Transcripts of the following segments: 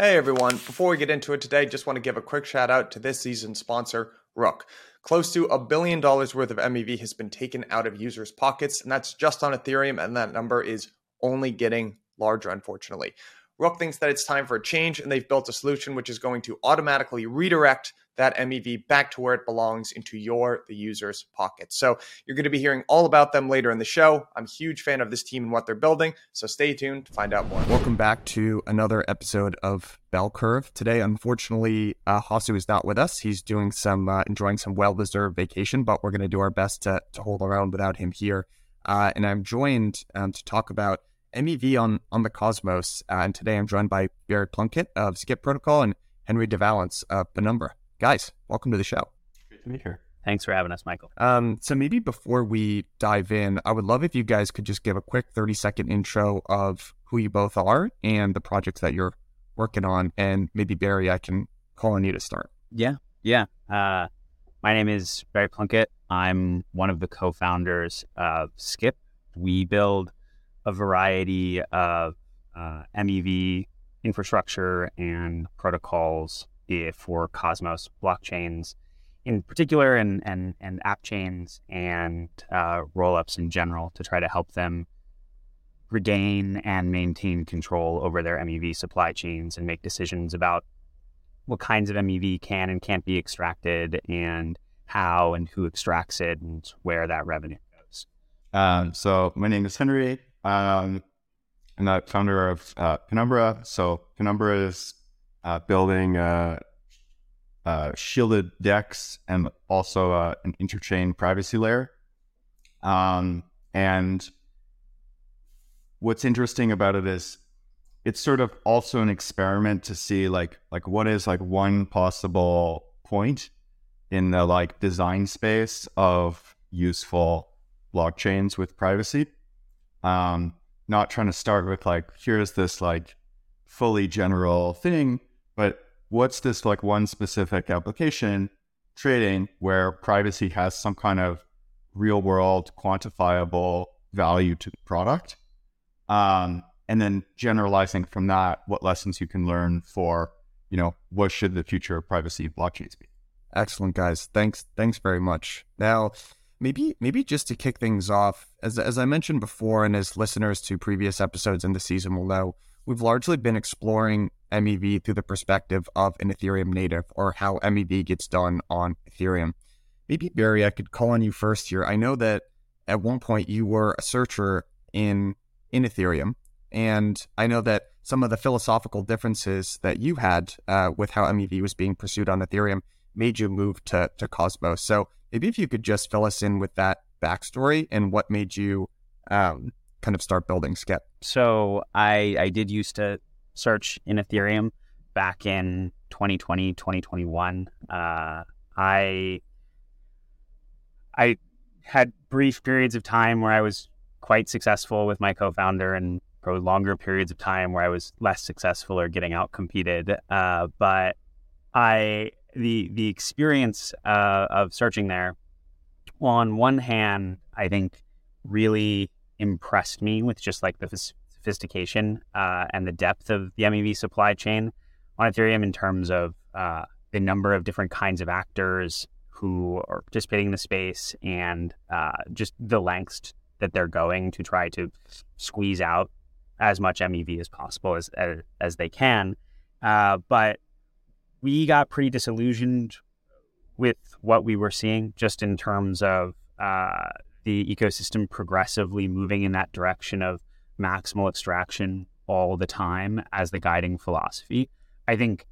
Hey everyone, before we get into it today, just want to give a quick shout out to this season's sponsor, Rook. Close to a billion dollars worth of MEV has been taken out of users' pockets, and that's just on Ethereum, and that number is only getting larger, unfortunately. Rook thinks that it's time for a change, and they've built a solution which is going to automatically redirect that MEV back to where it belongs into your, the user's pocket. So you're going to be hearing all about them later in the show. I'm a huge fan of this team and what they're building, so stay tuned to find out more. Welcome back to another episode of Bell Curve. Today, unfortunately, uh, Hasu is not with us. He's doing some, uh, enjoying some well-deserved vacation, but we're going to do our best to, to hold around without him here. Uh, and I'm joined um, to talk about MEV on, on the Cosmos. Uh, and today I'm joined by Barry Plunkett of Skip Protocol and Henry de Valence of Penumbra. Guys, welcome to the show. Great to be here. Thanks for having us, Michael. Um, so maybe before we dive in, I would love if you guys could just give a quick 30 second intro of who you both are and the projects that you're working on. And maybe Barry, I can call on you to start. Yeah, yeah. Uh, my name is Barry Plunkett. I'm one of the co-founders of Skip. We build a variety of uh, MEV infrastructure and protocols for Cosmos blockchains in particular and, and, and app chains and uh, rollups in general to try to help them regain and maintain control over their MEV supply chains and make decisions about what kinds of MEV can and can't be extracted and how and who extracts it and where that revenue goes. Um, so my name is Henry. Um, I'm the founder of uh, Penumbra. So Penumbra is uh, building uh, uh shielded DEX and also uh, an interchain privacy layer. Um, and what's interesting about it is it's sort of also an experiment to see like like what is like one possible point in the like design space of useful blockchains with privacy um, not trying to start with like, here's this like fully general thing, but what's this like one specific application trading where privacy has some kind of real world quantifiable value to the product. Um, and then generalizing from that, what lessons you can learn for, you know, what should the future of privacy blockchains be? Excellent, guys. Thanks. Thanks very much. Now, maybe maybe just to kick things off, as as I mentioned before, and as listeners to previous episodes in the season will know, we've largely been exploring MEV through the perspective of an Ethereum native or how MEV gets done on Ethereum. Maybe Barry, I could call on you first here. I know that at one point you were a searcher in in Ethereum, and I know that some of the philosophical differences that you had uh, with how MEV was being pursued on Ethereum made you move to to Cosmos. So Maybe if you could just fill us in with that backstory and what made you um, kind of start building Skip. So I I did used to search in Ethereum back in 2020 2021. Uh, I I had brief periods of time where I was quite successful with my co-founder and probably longer periods of time where I was less successful or getting out competed. Uh, but I the the experience uh, of searching there, well, on one hand, I think really impressed me with just like the sophistication uh, and the depth of the MEV supply chain on Ethereum in terms of uh, the number of different kinds of actors who are participating in the space and uh, just the lengths that they're going to try to squeeze out as much MEV as possible as as, as they can. Uh, but we got pretty disillusioned with what we were seeing just in terms of uh, the ecosystem progressively moving in that direction of maximal extraction all the time as the guiding philosophy. I think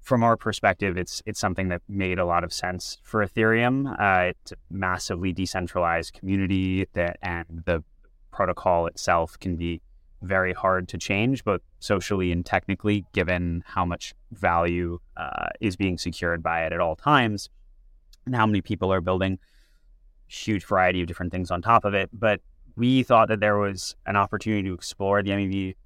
from our perspective, it's it's something that made a lot of sense for Ethereum. Uh, it's a massively decentralized community that and the protocol itself can be very hard to change, both socially and technically, given how much value uh, is being secured by it at all times and how many people are building huge variety of different things on top of it. But we thought that there was an opportunity to explore the MEV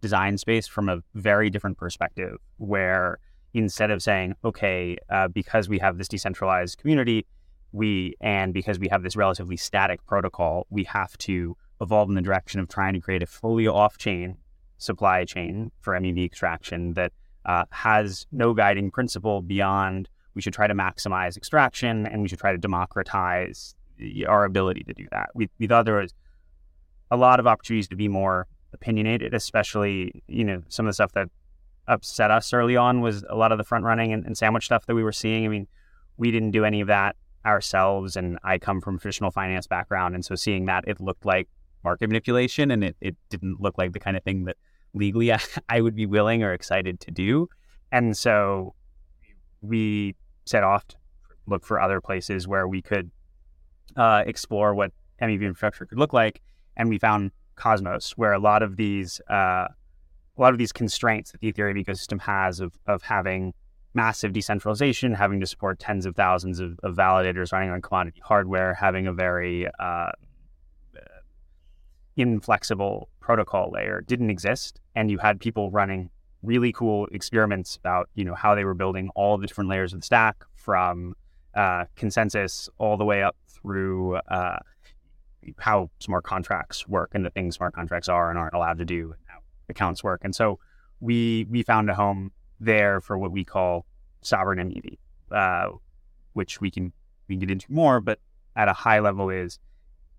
design space from a very different perspective, where instead of saying, okay, uh, because we have this decentralized community, we and because we have this relatively static protocol, we have to evolve in the direction of trying to create a fully off-chain supply chain for MEV extraction that uh, has no guiding principle beyond we should try to maximize extraction and we should try to democratize our ability to do that. We, we thought there was a lot of opportunities to be more opinionated, especially, you know, some of the stuff that upset us early on was a lot of the front running and, and sandwich stuff that we were seeing. I mean, we didn't do any of that ourselves and I come from a traditional finance background and so seeing that it looked like market manipulation and it, it didn't look like the kind of thing that legally I, I would be willing or excited to do. And so we set off to look for other places where we could uh, explore what MEV infrastructure could look like, and we found Cosmos, where a lot of these uh, a lot of these constraints that the Ethereum ecosystem has of of having massive decentralization, having to support tens of thousands of, of validators running on commodity hardware, having a very uh, inflexible protocol layer didn't exist, and you had people running really cool experiments about you know how they were building all the different layers of the stack from uh, consensus all the way up through uh, how smart contracts work and the things smart contracts are and aren't allowed to do and how accounts work. And so we we found a home there for what we call sovereign MEV, uh, which we can we can get into more, but at a high level is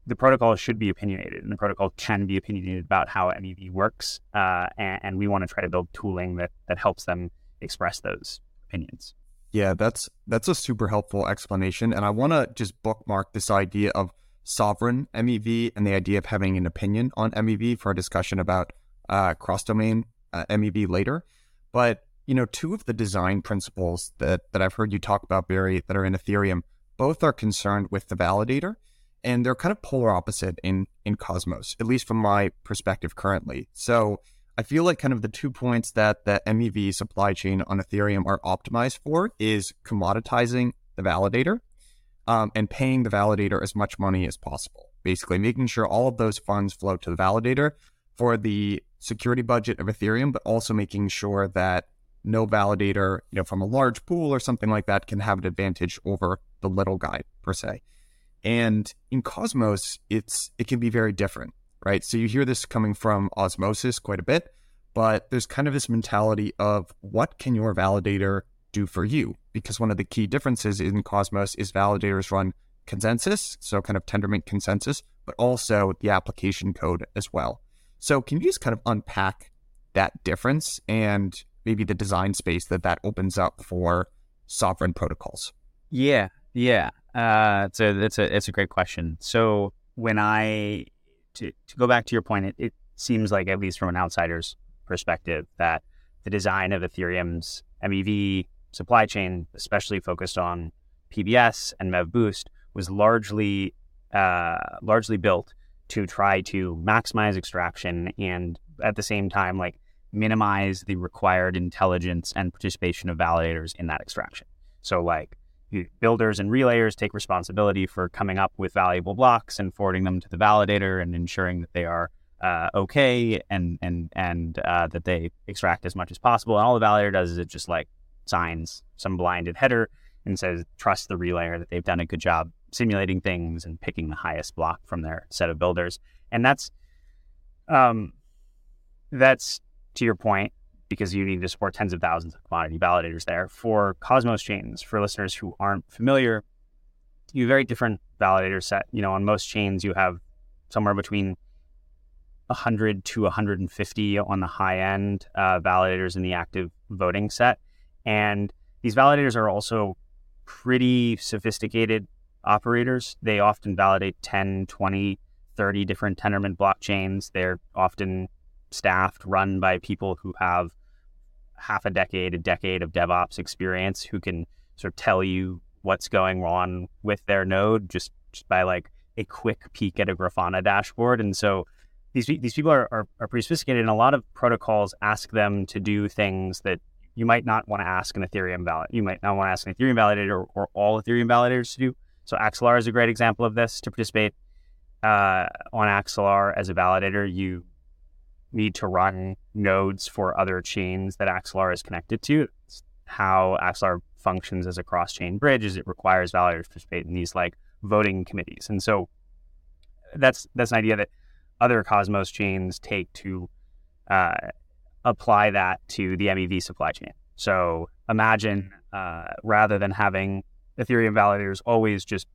the protocol should be opinionated and the protocol can be opinionated about how MEV works. Uh, and, and, we want to try to build tooling that, that helps them express those opinions. Yeah, that's that's a super helpful explanation. And I want to just bookmark this idea of sovereign MEV and the idea of having an opinion on MEV for a discussion about uh, cross-domain uh, MEV later. But you know, two of the design principles that that I've heard you talk about, Barry, that are in Ethereum, both are concerned with the validator and they're kind of polar opposite in in Cosmos, at least from my perspective currently. So I feel like kind of the two points that the MEV supply chain on Ethereum are optimized for is commoditizing the validator um, and paying the validator as much money as possible. Basically, making sure all of those funds flow to the validator for the security budget of Ethereum, but also making sure that no validator, you know, from a large pool or something like that, can have an advantage over the little guy per se. And in Cosmos, it's it can be very different, right? So you hear this coming from Osmosis quite a bit, but there's kind of this mentality of what can your validator do for you? Because one of the key differences in Cosmos is validators run consensus, so kind of Tendermint consensus, but also the application code as well. So can you just kind of unpack that difference and maybe the design space that that opens up for sovereign protocols? Yeah, yeah. Uh, it's a it's a it's a great question. So when I to to go back to your point, it, it seems like at least from an outsider's perspective that the design of Ethereum's MEV supply chain, especially focused on PBS and MEV Boost, was largely uh, largely built to try to maximize extraction and at the same time like minimize the required intelligence and participation of validators in that extraction. So like builders and relayers take responsibility for coming up with valuable blocks and forwarding them to the validator and ensuring that they are uh, okay and and and uh, that they extract as much as possible. And all the validator does is it just like signs some blinded header and says trust the relayer that they've done a good job simulating things and picking the highest block from their set of builders. And that's um that's to your point because you need to support tens of thousands of commodity validators there. For Cosmos chains, for listeners who aren't familiar, you have a very different validator set. You know, on most chains, you have somewhere between 100 to 150 on the high end uh, validators in the active voting set. And these validators are also pretty sophisticated operators. They often validate 10, 20, 30 different Tendermint blockchains. They're often staffed, run by people who have half a decade, a decade of DevOps experience who can sort of tell you what's going on with their node just, just by like a quick peek at a Grafana dashboard. And so these these people are, are, are pretty sophisticated, and a lot of protocols ask them to do things that you might not want to ask an Ethereum valid. You might not want to ask an Ethereum validator or, or all Ethereum validators to do. So Axelar is a great example of this. To participate uh, on Axelar as a validator, you need to run nodes for other chains that Axelar is connected to. It's how Axelar functions as a cross-chain bridge is it requires validators to participate in these like voting committees. And so that's that's an idea that other Cosmos chains take to uh, apply that to the MEV supply chain. So imagine uh, rather than having Ethereum validators always just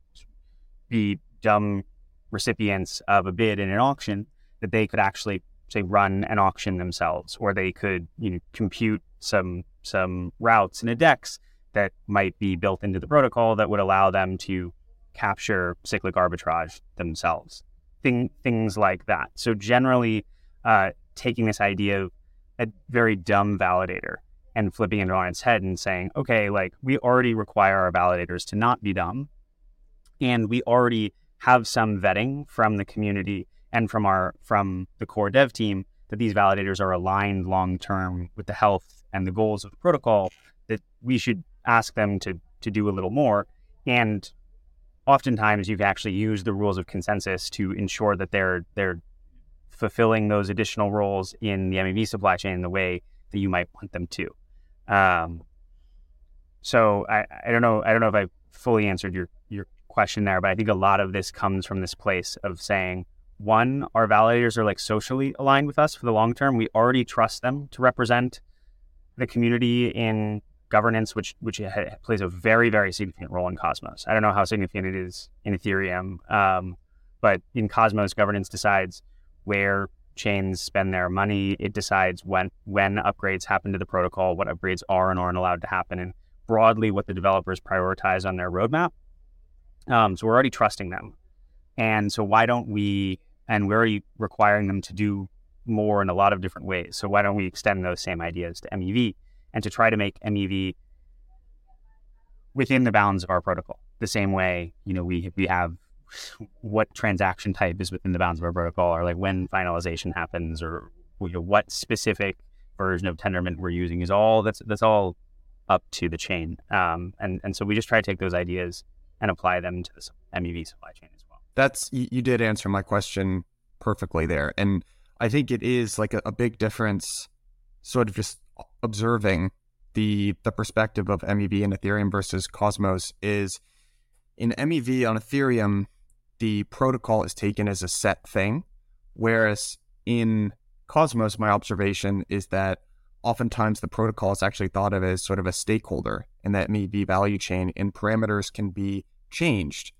be dumb recipients of a bid in an auction, that they could actually say run an auction themselves, or they could you know compute some some routes in a DEX that might be built into the protocol that would allow them to capture cyclic arbitrage themselves. Thing, things like that. So generally, uh, taking this idea of a very dumb validator and flipping it on its head and saying, okay, like we already require our validators to not be dumb, and we already have some vetting from the community and from our from the core dev team that these validators are aligned long term with the health and the goals of the protocol. That we should ask them to to do a little more, and oftentimes you can actually use the rules of consensus to ensure that they're they're fulfilling those additional roles in the MEV supply chain in the way that you might want them to. Um, so I, I don't know I don't know if I fully answered your your question there, but I think a lot of this comes from this place of saying one, our validators are like socially aligned with us for the long term. We already trust them to represent the community in governance, which which plays a very very significant role in Cosmos. I don't know how significant it is in Ethereum, um, but in Cosmos, governance decides where chains spend their money. It decides when when upgrades happen to the protocol, what upgrades are and aren't allowed to happen, and broadly what the developers prioritize on their roadmap. Um, so we're already trusting them, and so why don't we? And we're already requiring them to do more in a lot of different ways. So why don't we extend those same ideas to MEV and to try to make MEV within the bounds of our protocol? The same way, you know, we we have what transaction type is within the bounds of our protocol, or like when finalization happens, or you know, what specific version of Tendermint we're using is all that's that's all up to the chain. Um, and and so we just try to take those ideas and apply them to the MEV supply chain. That's you did answer my question perfectly there, and I think it is like a, a big difference, sort of just observing the the perspective of MEV and Ethereum versus Cosmos is in MEV on Ethereum the protocol is taken as a set thing, whereas in Cosmos, my observation is that oftentimes the protocol is actually thought of as sort of a stakeholder in that MEV value chain, and parameters can be changed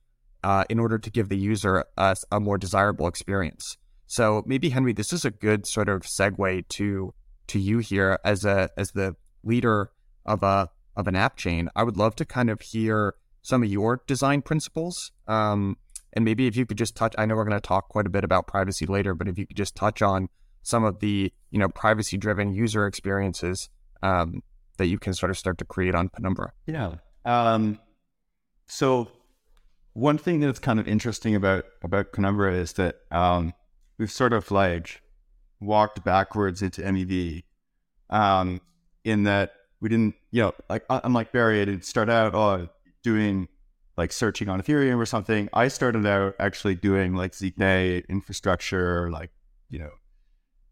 uh, in order to give the user a, a more desirable experience. So maybe Henry, this is a good sort of segue to to you here as a as the leader of a of an app chain. I would love to kind of hear some of your design principles. Um, and maybe if you could just touch, I know we're going to talk quite a bit about privacy later, but if you could just touch on some of the, you know, privacy driven user experiences um, that you can sort of start to create on Penumbra. Yeah. Um, so one thing that's kind of interesting about, about Penumbra is that um, we've sort of like walked backwards into MEV um, in that we didn't, you know, like unlike Barry, I didn't start out oh, doing like searching on Ethereum or something. I started out actually doing like ZK infrastructure, like, you know,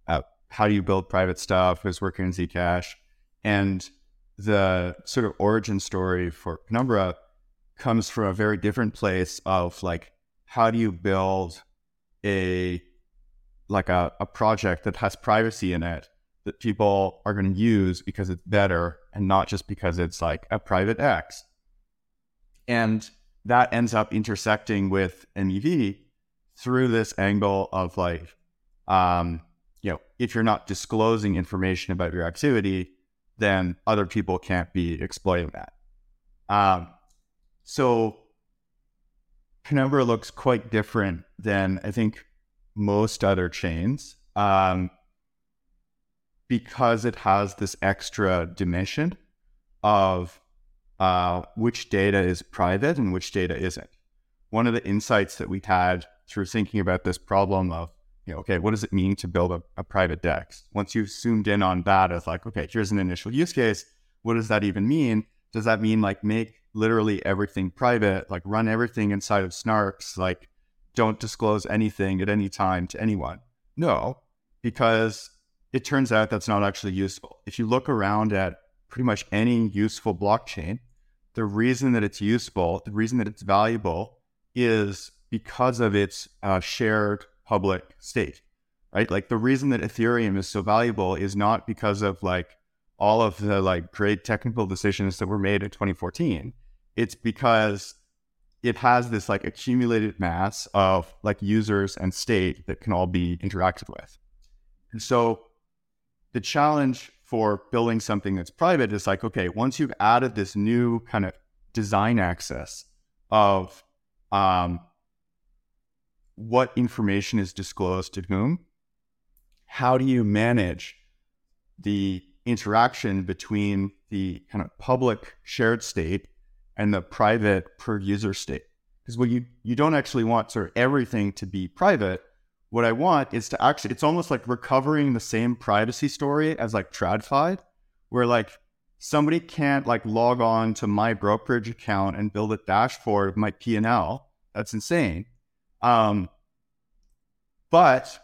uh, how do you build private stuff? Was working in Zcash. And the sort of origin story for Penumbra comes from a very different place of like, how do you build a like a, a project that has privacy in it that people are going to use because it's better and not just because it's like a private X. And that ends up intersecting with MEV through this angle of like, um, you know, if you're not disclosing information about your activity, then other people can't be exploiting that. Um, so Penumbra looks quite different than I think most other chains um, because it has this extra dimension of uh, which data is private and which data isn't. One of the insights that we had through thinking about this problem of you know, okay, what does it mean to build a, a private DEX? Once you've zoomed in on that, it's like, okay, here's an initial use case. What does that even mean? Does that mean like make literally everything private, like run everything inside of SNARKs, like don't disclose anything at any time to anyone? No, because it turns out that's not actually useful. If you look around at pretty much any useful blockchain, the reason that it's useful, the reason that it's valuable is because of its uh, shared public state, right? Like the reason that Ethereum is so valuable is not because of like all of the like great technical decisions that were made in 2014. It's because it has this like accumulated mass of like users and state that can all be interacted with. And so the challenge for building something that's private is like, okay, once you've added this new kind of design access of um, what information is disclosed to whom, how do you manage the interaction between the kind of public shared state and the private per user state? Because what you you don't actually want sort of everything to be private. What I want is to actually it's almost like recovering the same privacy story as like TradFi, where like somebody can't like log on to my brokerage account and build a dashboard of my P&L. That's insane. Um, but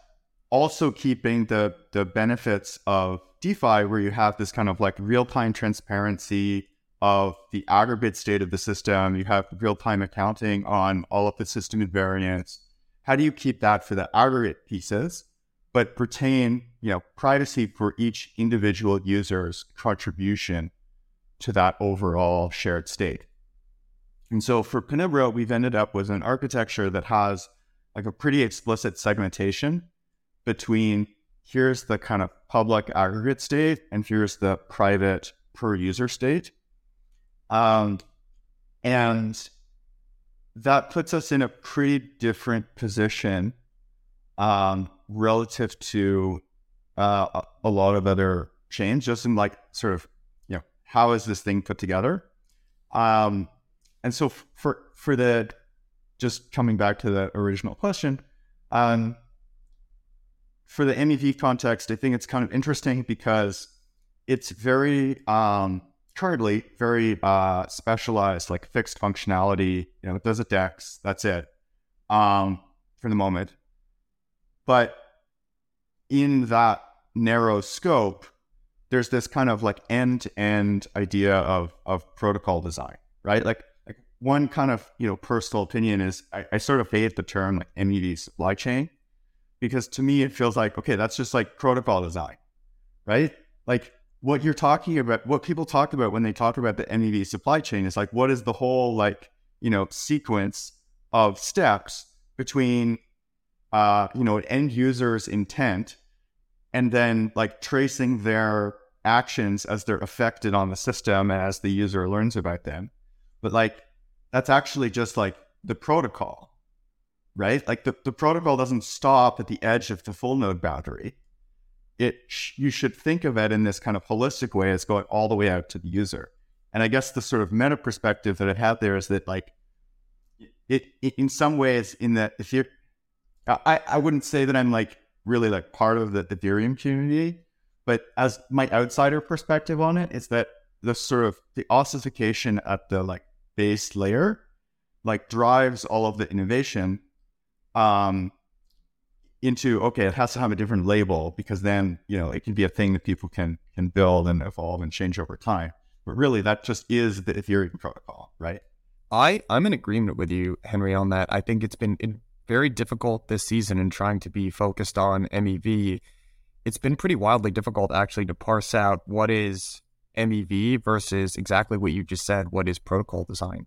also keeping the the benefits of DeFi, where you have this kind of like real time transparency of the aggregate state of the system. You have real time accounting on all of the system invariants. How do you keep that for the aggregate pieces, but retain you know privacy for each individual user's contribution to that overall shared state? And so for Penumbra, we've ended up with an architecture that has like a pretty explicit segmentation between here's the kind of public aggregate state and here's the private per user state. Um, and that puts us in a pretty different position um, relative to uh, a lot of other chains, just in like sort of, you know, how is this thing put together? Um, and so for for the just coming back to the original question, um, for the MEV context, I think it's kind of interesting because it's very um, currently very uh, specialized, like fixed functionality. You know, it does a DEX, that's it um, for the moment. But in that narrow scope, there's this kind of like end-to-end idea of of protocol design, right? Like like one kind of you know personal opinion is I, I sort of hate the term like MEV supply chain because to me it feels like okay that's just like protocol design right? Like what you're talking about what people talk about when they talk about the mev supply chain is like what is the whole like you know sequence of steps between uh you know an end user's intent and then like tracing their actions as they're affected on the system as the user learns about them? But like that's actually just like the protocol right? Like the, the protocol doesn't stop at the edge of the full node boundary. It you should think of it in this kind of holistic way as going all the way out to the user. And I guess the sort of meta perspective that I have there is that like it, it in some ways in that if you're I, I wouldn't say that I'm like really like part of the Ethereum community, but as my outsider perspective on it, is that the sort of the ossification at the like base layer like drives all of the innovation um, into okay, it has to have a different label because then you know it can be a thing that people can can build and evolve and change over time. But really, that just is the Ethereum protocol, right? I I'm in agreement with you, Henry, on that. I think it's been very difficult this season in trying to be focused on MEV. It's been pretty wildly difficult actually to parse out what is MEV versus exactly what you just said. What is protocol design?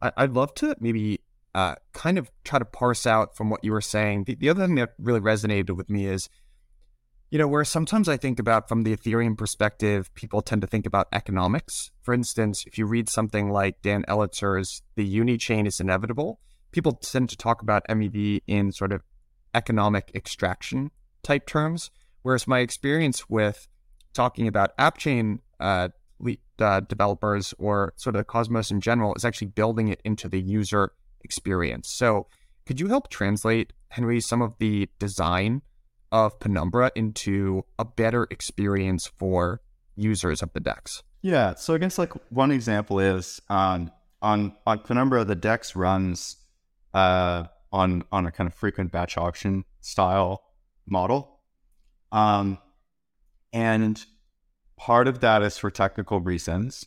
I, I'd love to maybe uh, kind of try to parse out from what you were saying. The, the other thing that really resonated with me is, you know, where sometimes I think about from the Ethereum perspective, people tend to think about economics. For instance, if you read something like Dan Elitzer's The Uni Chain is Inevitable, people tend to talk about MEV in sort of economic extraction type terms. Whereas my experience with talking about app chain uh, uh, developers or sort of the Cosmos in general is actually building it into the user experience. So, could you help translate, Henry, some of the design of Penumbra into a better experience for users of the DEX? Yeah. So I guess like one example is on on on Penumbra, the DEX runs uh, on on a kind of frequent batch auction style model, um, and part of that is for technical reasons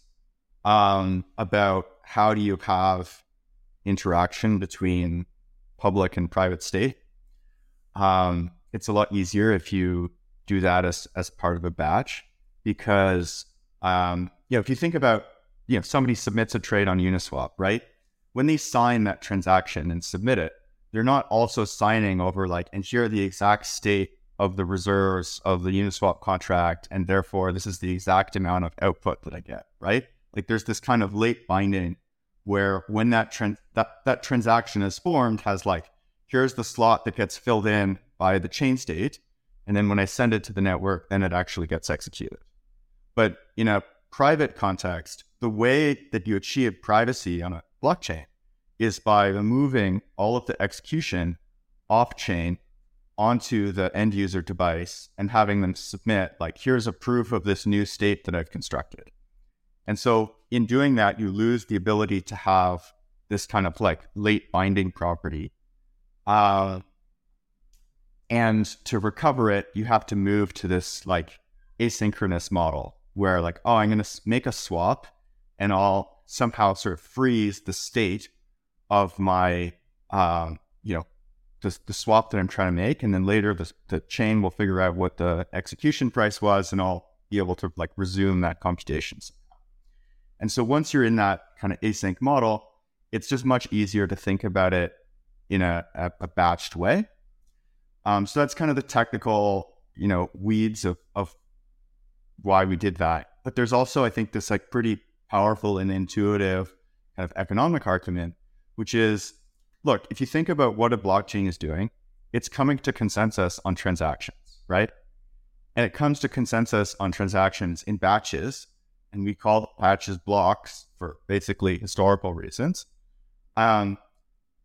um, about how do you have interaction between public and private state. Um, it's a lot easier if you do that as as part of a batch because um, you know if you think about you know somebody submits a trade on Uniswap, right? When they sign that transaction and submit it, they're not also signing over like and here the exact state of the reserves of the Uniswap contract, and therefore this is the exact amount of output that I get, right? Like there's this kind of late binding where when that trans- that that transaction is formed has like here's the slot that gets filled in by the chain state, and then when I send it to the network, then it actually gets executed. But in a private context, the way that you achieve privacy on a blockchain is by removing all of the execution off chain onto the end user device and having them submit, like, here's a proof of this new state that I've constructed. And so in doing that, you lose the ability to have this kind of like late binding property. Uh, and to recover it, you have to move to this like asynchronous model where like, oh, I'm going to make a swap and I'll somehow sort of freeze the state of my, um, you know, the, the, swap that I'm trying to make. And then later the, the chain will figure out what the execution price was and I'll be able to like resume that computation. And so once you're in that kind of async model, it's just much easier to think about it in a, a, a batched way. Um, so that's kind of the technical, you know, weeds of, of why we did that. But there's also, I think, this like pretty powerful and intuitive kind of economic argument, which is, look, if you think about what a blockchain is doing, it's coming to consensus on transactions, right? And it comes to consensus on transactions in batches and we call the patches blocks for basically historical reasons. Um,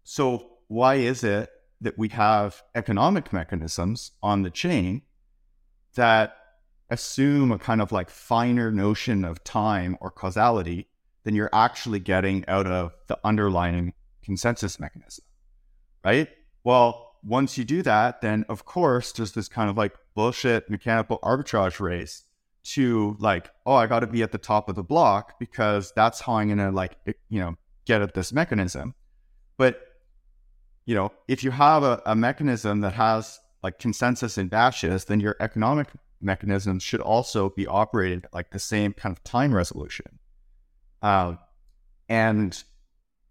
so why is it that we have economic mechanisms on the chain that assume a kind of like finer notion of time or causality than you're actually getting out of the underlying consensus mechanism, right? Well, once you do that, then of course there's this kind of like bullshit mechanical arbitrage race to like, oh, I got to be at the top of the block because that's how I'm going to like, you know, get at this mechanism. But, you know, if you have a, a mechanism that has like consensus in batches, then your economic mechanisms should also be operated like the same kind of time resolution. Um, and,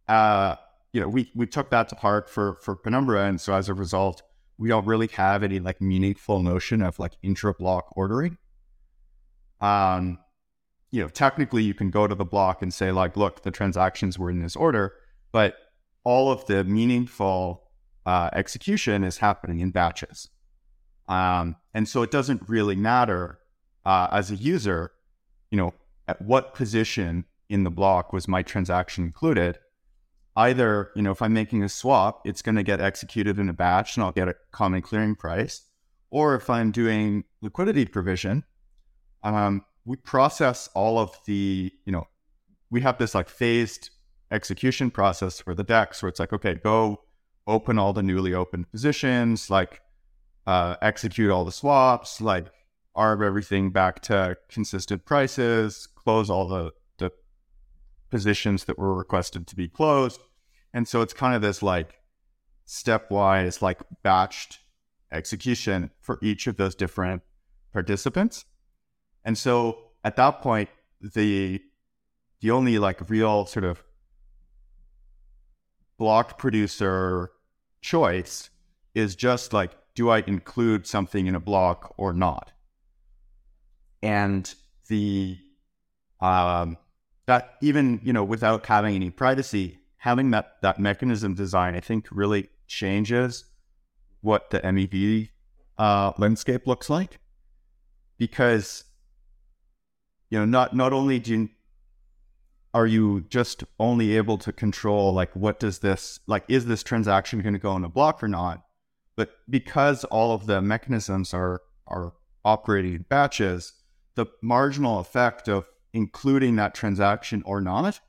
uh, you know, we, we took that to heart for, for Penumbra. And so as a result, we don't really have any like meaningful notion of like intra block ordering um, you know, technically you can go to the block and say like, look, the transactions were in this order, but all of the meaningful uh, execution is happening in batches. Um, and so it doesn't really matter uh, as a user, you know, at what position in the block was my transaction included. Either, you know, if I'm making a swap, it's going to get executed in a batch and I'll get a common clearing price. Or if I'm doing liquidity provision, um, we process all of the, you know, we have this like phased execution process for the DEX where it's like, okay, go open all the newly opened positions, like uh, execute all the swaps, like arb everything back to consistent prices, close all the, the positions that were requested to be closed. And so it's kind of this like stepwise, like batched execution for each of those different participants. And so at that point, the the only like real sort of block producer choice is just like, do I include something in a block or not? And the um, that even you know without having any privacy, having that that mechanism design, I think really changes what the MEV uh, landscape looks like because you know, not not only do you, are you just only able to control like what does this like is this transaction going to go on a block or not, But because all of the mechanisms are are operating in batches, the marginal effect of including that transaction or not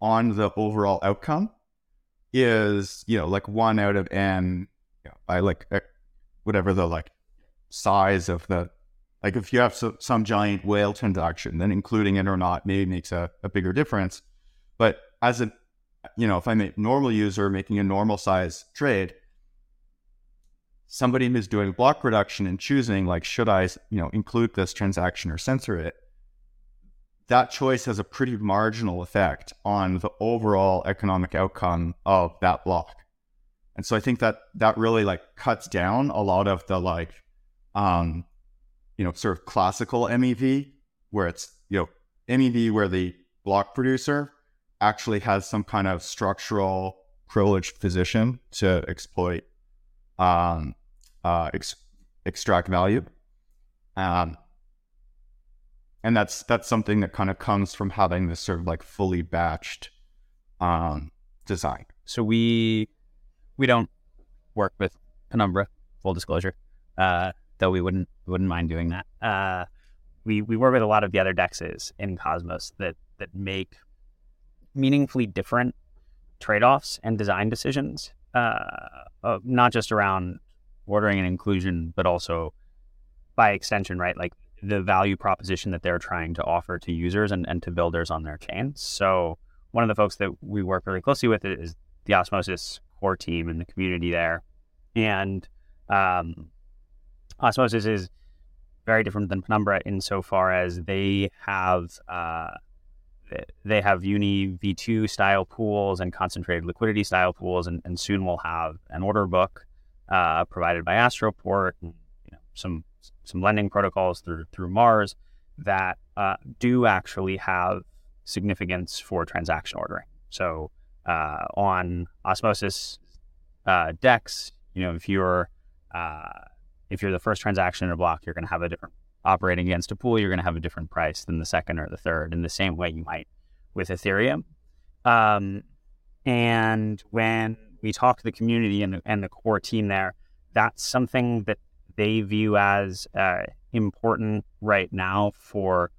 on the overall outcome is, you know, like one out of n you know, by like eh, whatever the like size of the like if you have so, some giant whale transaction, then including it or not maybe makes a, a bigger difference. But as a you know, if I'm a normal user making a normal size trade, somebody who's doing block production and choosing like should I, you know, include this transaction or censor it, that choice has a pretty marginal effect on the overall economic outcome of that block. And so I think that that really like cuts down a lot of the like um you know sort of classical MEV where it's you know MEV where the block producer actually has some kind of structural privileged position to exploit um uh ex- extract value. Um and that's that's something that kind of comes from having this sort of like fully batched um, design. So we we don't work with Penumbra, full disclosure, uh, though we wouldn't wouldn't mind doing that. Uh, we we work with a lot of the other dexes in Cosmos that that make meaningfully different trade offs and design decisions, uh, uh, not just around ordering and inclusion, but also by extension, right? Like the value proposition that they're trying to offer to users and, and to builders on their chain. So one of the folks that we work really closely with is the Osmosis core team and the community there. And um, Osmosis is very different than Penumbra insofar as they have uh, they have Uni V2 style pools and concentrated liquidity style pools, and, and soon we'll have an order book uh, provided by Astroport and you know, some some lending protocols through through Mars that uh, do actually have significance for transaction ordering. So uh, on Osmosis uh, you know, if you're uh, if you're the first transaction in a block, you're going to have a different operating against a pool. You're going to have a different price than the second or the third, in the same way you might with Ethereum. Um, and when we talk to the community and, and the core team there, that's something that they view as uh, important right now for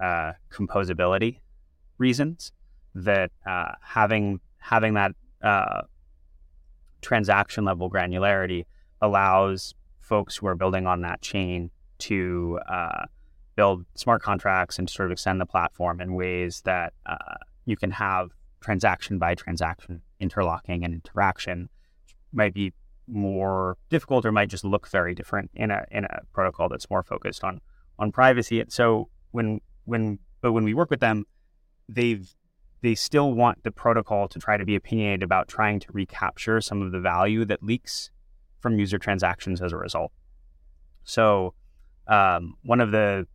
uh, composability reasons. That uh, having having that uh, transaction level granularity allows folks who are building on that chain to uh, build smart contracts and sort of extend the platform in ways that uh, you can have transaction by transaction interlocking and interaction might be more difficult or might just look very different in a in a protocol that's more focused on on privacy. And so when when but when we work with them, they've they still want the protocol to try to be opinionated about trying to recapture some of the value that leaks from user transactions as a result. So um, one of the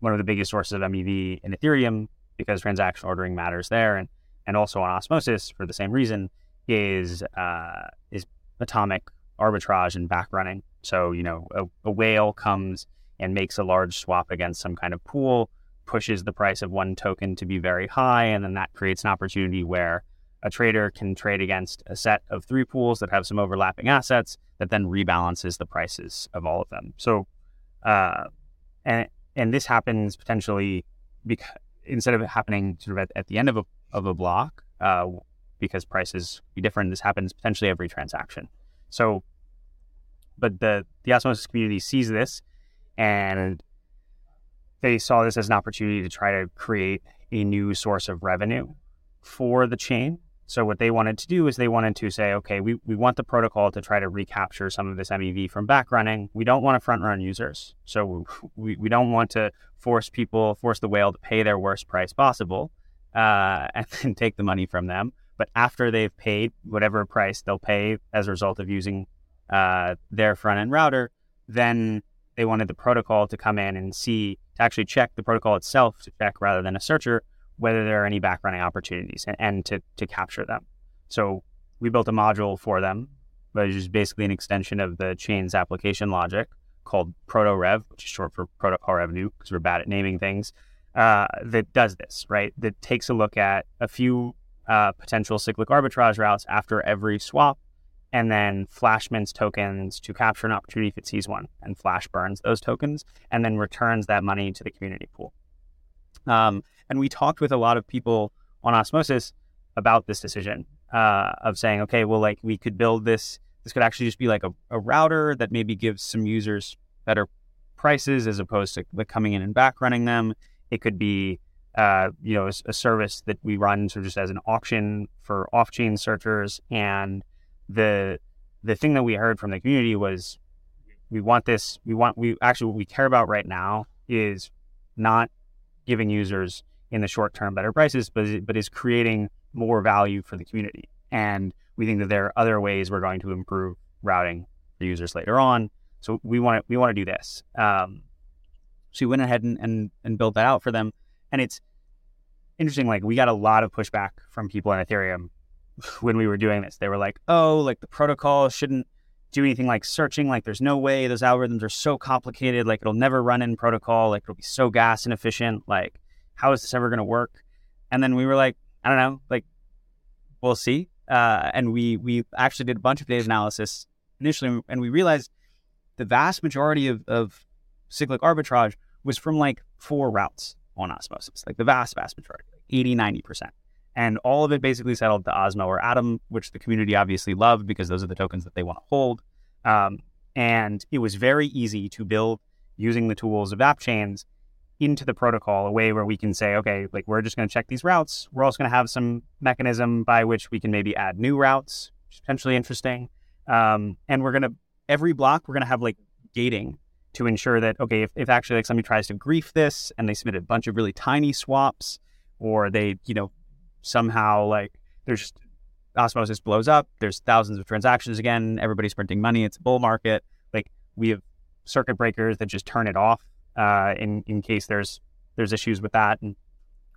one of the biggest sources of MEV in Ethereum, because transaction ordering matters there, and and also on Osmosis for the same reason, is uh, is atomic arbitrage and back running. So, you know, a, a, whale comes and makes a large swap against some kind of pool, pushes the price of one token to be very high, and then that creates an opportunity where a trader can trade against a set of three pools that have some overlapping assets that then rebalances the prices of all of them. So, uh, and and this happens potentially because instead of it happening sort of at, at the end of a of a block, uh, because prices be different. This happens potentially every transaction. So, but the the Osmosis community sees this, and they saw this as an opportunity to try to create a new source of revenue for the chain. So what they wanted to do is they wanted to say, okay, we, we want the protocol to try to recapture some of this MEV from back running. We don't want to front run users. So we, we don't want to force people, force the whale to pay their worst price possible uh, and then take the money from them. But after they've paid whatever price they'll pay as a result of using uh, their front end router, then they wanted the protocol to come in and see to actually check the protocol itself to check rather than a searcher whether there are any backrunning opportunities and, and to, to capture them. So we built a module for them, which is basically an extension of the chain's application logic called ProtoRev, which is short for protocol revenue because we're bad at naming things. Uh, that does this right. That takes a look at a few uh, potential cyclic arbitrage routes after every swap and then flash mints tokens to capture an opportunity if it sees one, and flash burns those tokens, and then returns that money to the community pool. Um, and we talked with a lot of people on Osmosis about this decision uh, of saying, okay, well, like we could build this. This could actually just be like a, a router that maybe gives some users better prices as opposed to like coming in and back running them. It could be, uh, you know, a, a, service that we run sort of just as an auction for off-chain searchers. And the the thing that we heard from the community was, we want this. We want we actually what we care about right now is not giving users in the short term better prices, but but is creating more value for the community. And we think that there are other ways we're going to improve routing for users later on. So we want to we want to do this. Um, so we went ahead and, and and built that out for them. And it's interesting. Like we got a lot of pushback from people in Ethereum when we were doing this. They were like, "Oh, like the protocol shouldn't do anything like searching. Like there's no way those algorithms are so complicated. Like it'll never run in protocol. Like it'll be so gas inefficient. Like how is this ever going to work?" And then we were like, "I don't know. Like we'll see." Uh, and we we actually did a bunch of data analysis initially, and we realized the vast majority of, of cyclic arbitrage was from like four routes on osmosis, like the vast, vast majority, like 80, 90%. And all of it basically settled to Osmo or Atom, which the community obviously loved because those are the tokens that they want to hold. Um, and it was very easy to build using the tools of app chains into the protocol, a way where we can say, okay, like we're just going to check these routes. We're also going to have some mechanism by which we can maybe add new routes, which is potentially interesting. Um, and we're going to every block we're going to have like gating to ensure that okay if, if actually like somebody tries to grief this and they submit a bunch of really tiny swaps or they you know somehow like there's osmosis blows up there's thousands of transactions again everybody's printing money it's a bull market like we have circuit breakers that just turn it off uh, in in case there's there's issues with that and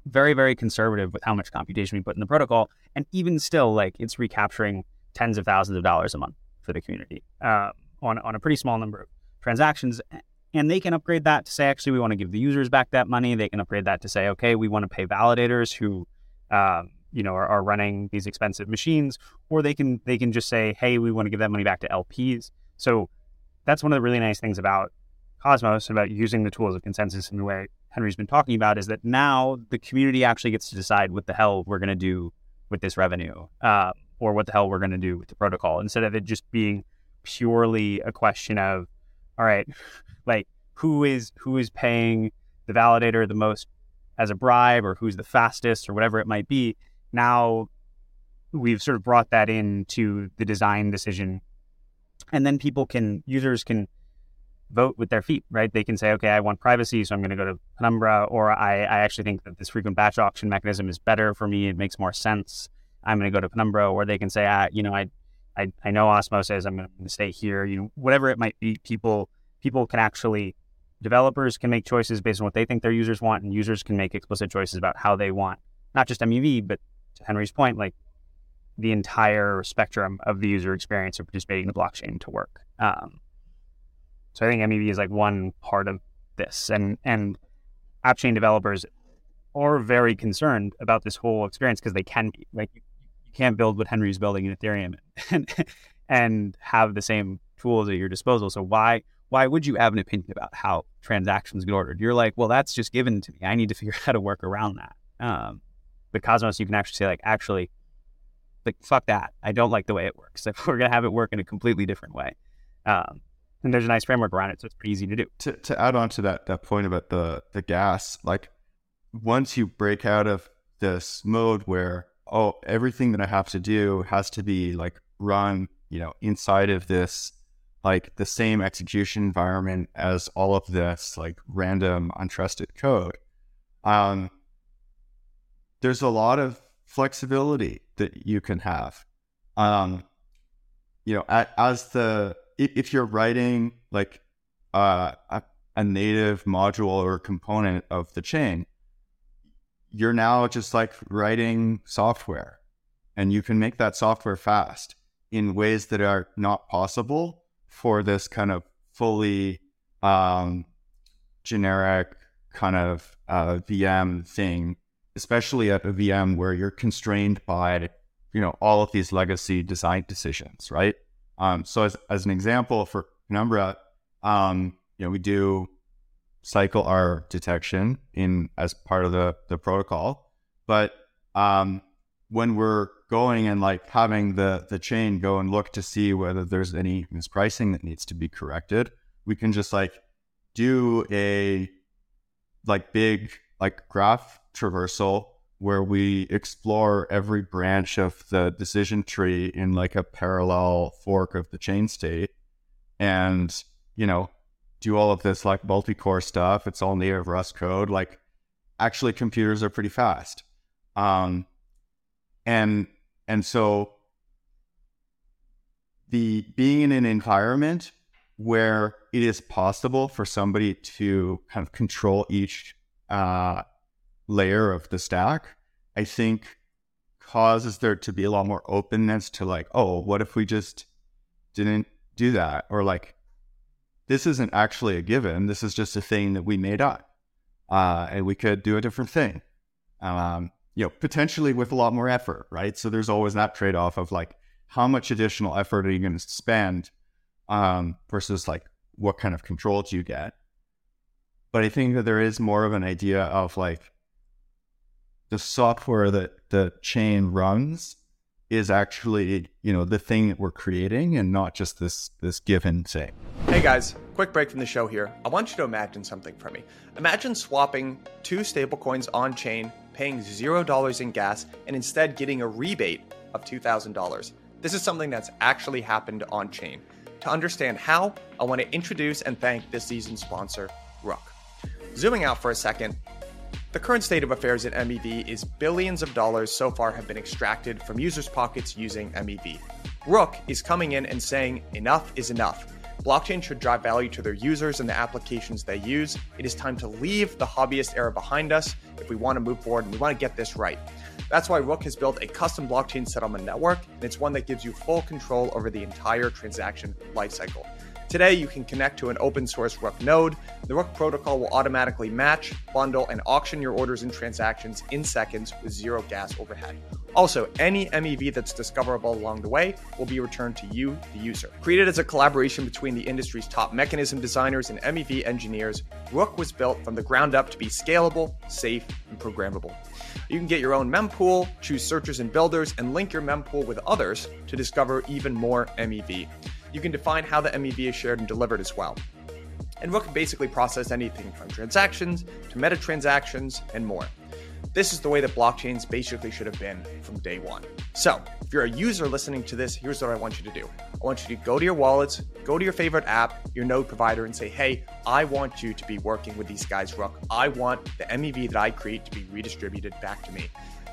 very very conservative with how much computation we put in the protocol and even still like it's recapturing tens of thousands of dollars a month for the community uh, on, on a pretty small number of transactions. And they can upgrade that to say, actually, we want to give the users back that money. They can upgrade that to say, okay, we want to pay validators who, uh, you know, are, are, running these expensive machines, or they can they can just say, hey, we want to give that money back to LPs. So that's one of the really nice things about Cosmos about using the tools of consensus in the way Henry's been talking about is that now the community actually gets to decide what the hell we're going to do with this revenue. Uh, or what the hell we're going to do with the protocol instead of it just being purely a question of all right like who is who is paying the validator the most as a bribe or who's the fastest or whatever it might be now we've sort of brought that into the design decision and then people can users can vote with their feet right they can say okay i want privacy so i'm going to go to penumbra or I, I actually think that this frequent batch auction mechanism is better for me it makes more sense I'm going to go to Penumbra, or they can say, ah, you know, I, I, I know Osmosis, I'm going to stay here. You know, whatever it might be, people, people can actually, developers can make choices based on what they think their users want, and users can make explicit choices about how they want not just MEV, but to Henry's point, like the entire spectrum of the user experience of participating in the blockchain to work. Um, so I think MEV is like one part of this, and and app chain developers are very concerned about this whole experience because they can be like you can't build what Henry's building in Ethereum and and have the same tools at your disposal. So why why would you have an opinion about how transactions get ordered? You're like, well, that's just given to me. I need to figure out how to work around that. Um, but Cosmos, you can actually say like, actually, like fuck that. I don't like the way it works. Like we're gonna have it work in a completely different way. Um, and there's a nice framework around it, so it's pretty easy to do. To to add on to that that point about the the gas, like once you break out of this mode where oh, everything that I have to do has to be like run, you know, inside of this, like the same execution environment as all of this like random untrusted code. Um, there's a lot of flexibility that you can have. Um, you know, as the if you're writing like uh, a, a native module or component of the chain, you're now just like writing software and you can make that software fast in ways that are not possible for this kind of fully um, generic kind of uh, VM thing, especially at a VM where you're constrained by, you know, all of these legacy design decisions, right? Um, so as, as an example for Penumbra, um, you know, we do CycleR detection in as part of the, the protocol. But um, when we're going and like having the the chain go and look to see whether there's any mispricing that needs to be corrected, we can just like do a like big like graph traversal where we explore every branch of the decision tree in like a parallel fork of the chain state and you know do all of this like multi-core stuff. It's all native rust code. Like actually computers are pretty fast. Um and and so the being in an environment where it is possible for somebody to kind of control each uh, layer of the stack, I think causes there to be a lot more openness to like, oh, what if we just didn't do that? Or like, this isn't actually a given. This is just a thing that we made up. Uh, and we could do a different thing. Um, you know, potentially with a lot more effort, right? So there's always that trade off of like, how much additional effort are you going to spend um, versus like what kind of control do you get? But I think that there is more of an idea of like the software that the chain runs is actually you know the thing that we're creating and not just this this given thing hey guys quick break from the show here i want you to imagine something for me imagine swapping two stablecoins on chain paying zero dollars in gas and instead getting a rebate of $2000 this is something that's actually happened on chain to understand how i want to introduce and thank this season's sponsor rook zooming out for a second the current state of affairs at MEV is billions of dollars so far have been extracted from users' pockets using MEV. Rook is coming in and saying enough is enough. Blockchain should drive value to their users and the applications they use. It is time to leave the hobbyist era behind us if we want to move forward and we want to get this right. That's why Rook has built a custom blockchain settlement network, and it's one that gives you full control over the entire transaction lifecycle. Today, you can connect to an open source Rook node. The Rook protocol will automatically match, bundle, and auction your orders and transactions in seconds with zero gas overhead. Also, any MEV that's discoverable along the way will be returned to you, the user. Created as a collaboration between the industry's top mechanism designers and MEV engineers, Rook was built from the ground up to be scalable, safe, and programmable. You can get your own mempool, choose searchers and builders, and link your mempool with others to discover even more MEV you can define how the MEV is shared and delivered as well. And Rook can basically process anything from transactions to meta transactions and more. This is the way that blockchains basically should have been from day one. So, if you're a user listening to this, here's what I want you to do. I want you to go to your wallets, go to your favorite app, your node provider, and say, hey, I want you to be working with these guys, Rook. I want the MEV that I create to be redistributed back to me.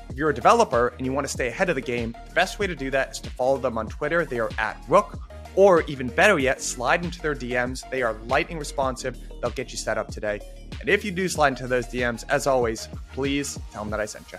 If you're a developer and you want to stay ahead of the game, the best way to do that is to follow them on Twitter. They are at Rook or even better yet, slide into their DMs. They are lightning responsive. They'll get you set up today. And if you do slide into those DMs, as always, please tell them that I sent you.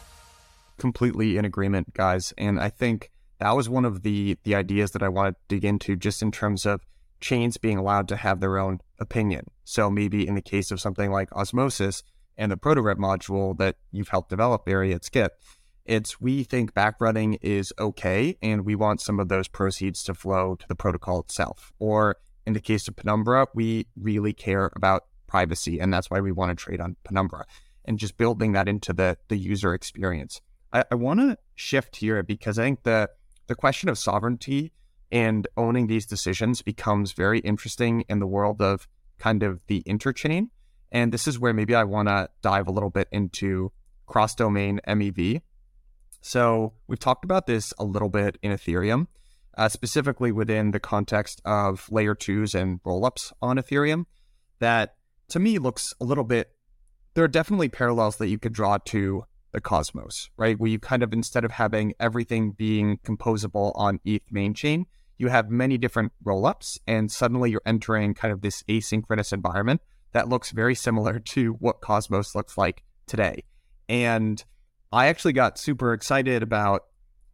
Completely in agreement, guys. And I think that was one of the the ideas that I want to dig into just in terms of chains being allowed to have their own opinion. So maybe in the case of something like Osmosis and the ProtoRev module that you've helped develop, Barry, at Skip, it's we think backrunning is okay, and we want some of those proceeds to flow to the protocol itself. Or in the case of Penumbra, we really care about privacy, and that's why we want to trade on Penumbra and just building that into the the user experience. I, I want to shift here because I think the the question of sovereignty and owning these decisions becomes very interesting in the world of kind of the interchain. And this is where maybe I want to dive a little bit into cross domain MEV so we've talked about this a little bit in Ethereum, uh, specifically within the context of layer twos and rollups on Ethereum. That to me looks a little bit. There are definitely parallels that you could draw to the Cosmos, right? Where you kind of instead of having everything being composable on ETH main chain, you have many different rollups, and suddenly you're entering kind of this asynchronous environment that looks very similar to what Cosmos looks like today. And I actually got super excited about.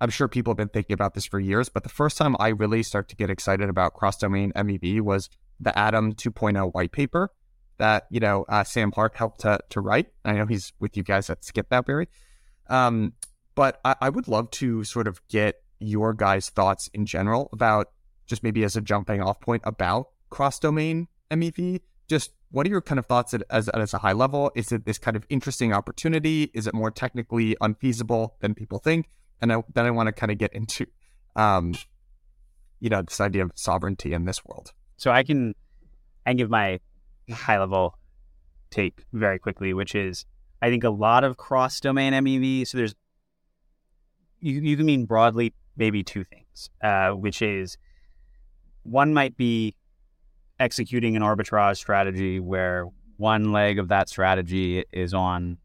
I'm sure people have been thinking about this for years, but the first time I really start to get excited about cross domain MEV was the Atom 2.0 white paper that you know uh, Sam Hart helped to to write. I know he's with you guys at Skip that Barry. Um, but I, I would love to sort of get your guys' thoughts in general about just maybe as a jumping off point about cross domain MEV. Just what are your kind of thoughts at, as, as a high level? Is it this kind of interesting opportunity? Is it more technically unfeasible than people think? And I, then I want to kind of get into, um, you know, this idea of sovereignty in this world. So I can, I can give my high level take very quickly, which is I think a lot of cross domain MEV. So there's, you, you can mean broadly maybe two things, uh, which is one might be executing an arbitrage strategy where one leg of that strategy is on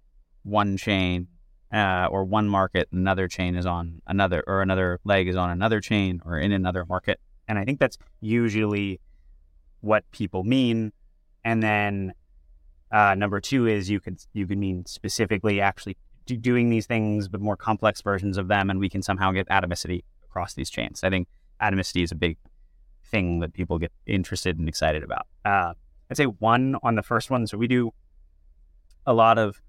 one chain uh, or one market, another chain is on another, or another leg is on another chain or in another market. And I think that's usually what people mean. And then uh, number two is you could you could mean specifically actually do, doing these things, but more complex versions of them, and we can somehow get atomicity across these chains. I think atomicity is a big thing that people get interested and excited about. Uh, I'd say one on the first one. So we do a lot of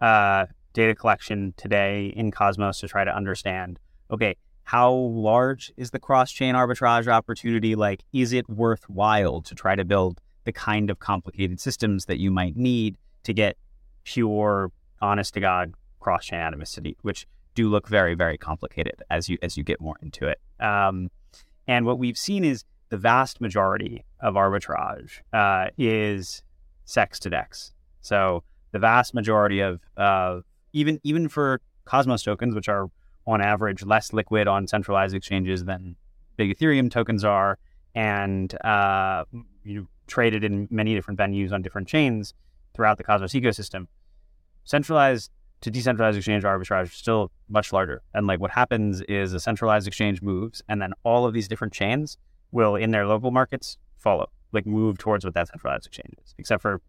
uh, data collection today in Cosmos to try to understand. Okay, how large is the cross chain arbitrage opportunity? Like, is it worthwhile to try to build the kind of complicated systems that you might need to get pure, honest to God cross chain atomicity, which do look very, very complicated as you as you get more into it. Um, and what we've seen is the vast majority of arbitrage uh, is CEX to DEX. So the vast majority of uh, even even for Cosmos tokens, which are on average less liquid on centralized exchanges than big Ethereum tokens are, and uh, you traded in many different venues on different chains throughout the Cosmos ecosystem. Centralized to decentralized exchange arbitrage is still much larger. And like what happens is a centralized exchange moves, and then all of these different chains will, in their local markets, follow, like move towards what that centralized exchange is, except for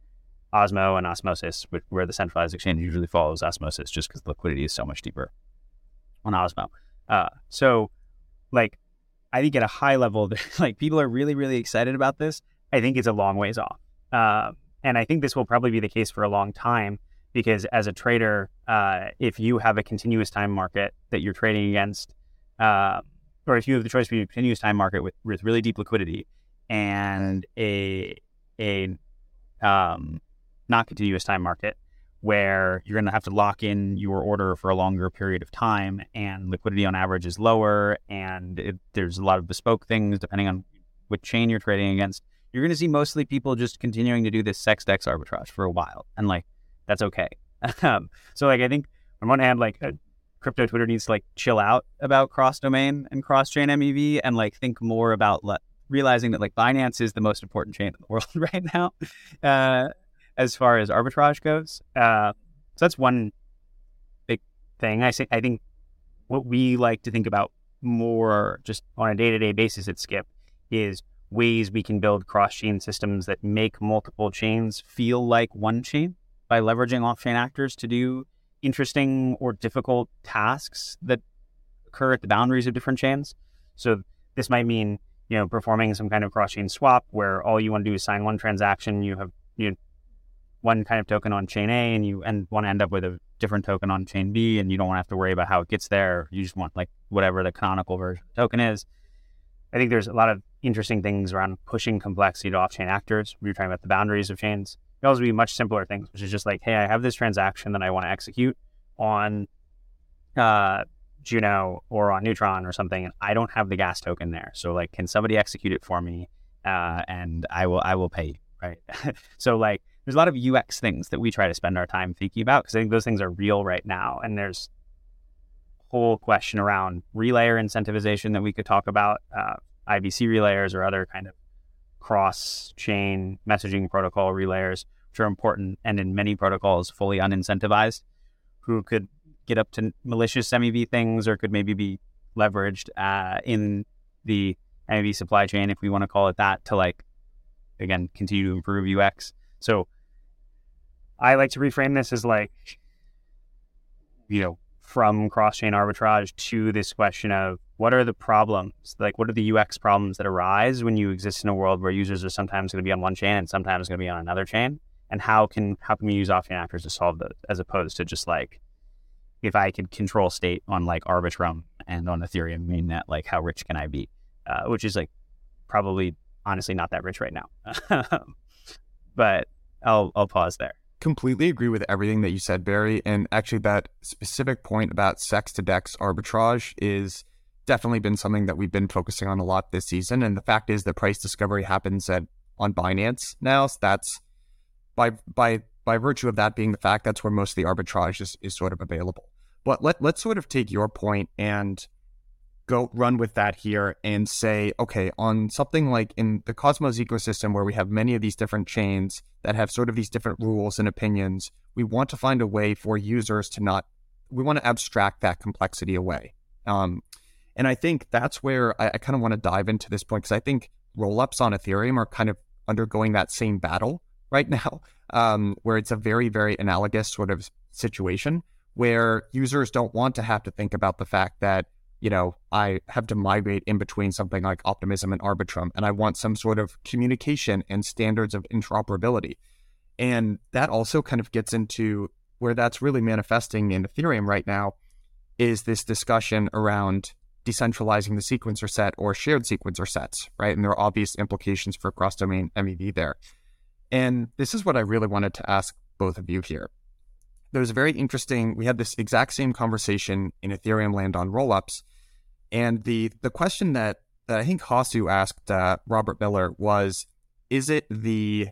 Osmo and Osmosis, where the centralized exchange usually follows Osmosis just because liquidity is so much deeper on Osmo. Uh, so, like, I think at a high level, like people are really, really excited about this. I think it's a long ways off. Uh, and I think this will probably be the case for a long time because as a trader, uh, if you have a continuous time market that you're trading against, uh, or if you have the choice between a continuous time market with, with really deep liquidity and a a um, not continuous time market where you're going to have to lock in your order for a longer period of time and liquidity on average is lower and it, there's a lot of bespoke things depending on which chain you're trading against you're going to see mostly people just continuing to do this CEX DEX arbitrage for a while and like that's okay um, so like i think on one hand like uh, crypto twitter needs to like chill out about cross domain and cross chain mev and like think more about le- realizing that like binance is the most important chain in the world right now uh, as far as arbitrage goes. Uh, so that's one big thing. I say I think what we like to think about more just on a day to day basis at Skip is ways we can build cross chain systems that make multiple chains feel like one chain by leveraging off chain actors to do interesting or difficult tasks that occur at the boundaries of different chains. So this might mean you know performing some kind of cross chain swap where all you want to do is sign one transaction. You have you know, one kind of token on chain A and you and want to end up with a different token on chain B and you don't want to have to worry about how it gets there. You just want like whatever the canonical version token is. I think there's a lot of interesting things around pushing complexity to off-chain actors. We were talking about the boundaries of chains. It also be much simpler things, which is just like, hey, I have this transaction that I want to execute on uh, Juno or on Neutron or something, and I don't have the gas token there. So like, can somebody execute it for me? Uh, and I will I will pay you, right? so like there's a lot of UX things that we try to spend our time thinking about because I think those things are real right now. And there's whole question around relayer incentivization that we could talk about, uh, IBC relayers or other kind of cross chain messaging protocol relayers, which are important and in many protocols fully unincentivized, who could get up to malicious MEV things or could maybe be leveraged uh, in the MEV supply chain, if we want to call it that, to like, again, continue to improve UX. So I like to reframe this as like, you know, from cross chain arbitrage to this question of what are the problems? Like, what are the UX problems that arise when you exist in a world where users are sometimes going to be on one chain and sometimes going to be on another chain? And how can how can we use off chain actors to solve those as opposed to just like if I could control state on like Arbitrum and on Ethereum mainnet, like how rich can I be? Uh, which is like probably honestly not that rich right now. but I'll I'll pause there. Completely agree with everything that you said, Barry. And actually, that specific point about CEX to DEX arbitrage is definitely been something that we've been focusing on a lot this season. And the fact is that price discovery happens at on Binance now. So that's by by by virtue of that being the fact, that's where most of the arbitrage is, is sort of available. But let let's sort of take your point and go run with that here and say, okay, on something like in the Cosmos ecosystem where we have many of these different chains that have sort of these different rules and opinions, we want to find a way for users to not, we want to abstract that complexity away. Um, and I think that's where I, I kind of want to dive into this point because I think rollups on Ethereum are kind of undergoing that same battle right now, um, where it's a very, very analogous sort of situation where users don't want to have to think about the fact that you know, I have to migrate in between something like Optimism and Arbitrum, and I want some sort of communication and standards of interoperability. And that also kind of gets into where that's really manifesting in Ethereum right now is this discussion around decentralizing the sequencer set or shared sequencer sets, right? And there are obvious implications for cross domain MEV there. And this is what I really wanted to ask both of you here. There's a very interesting, we had this exact same conversation in Ethereum land on rollups and the the question that, that I think Hasu asked uh, Robert Miller was, is it the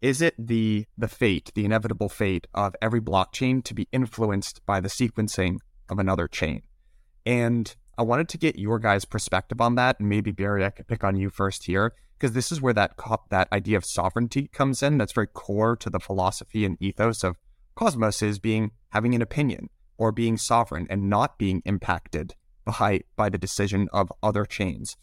is it the the fate, the inevitable fate of every blockchain to be influenced by the sequencing of another chain? And I wanted to get your guys' perspective on that, and maybe Barry, I could pick on you first here, because this is where that that idea of sovereignty comes in. That's very core to the philosophy and ethos of Cosmos is being having an opinion or being sovereign and not being impacted by by the decision of other chains.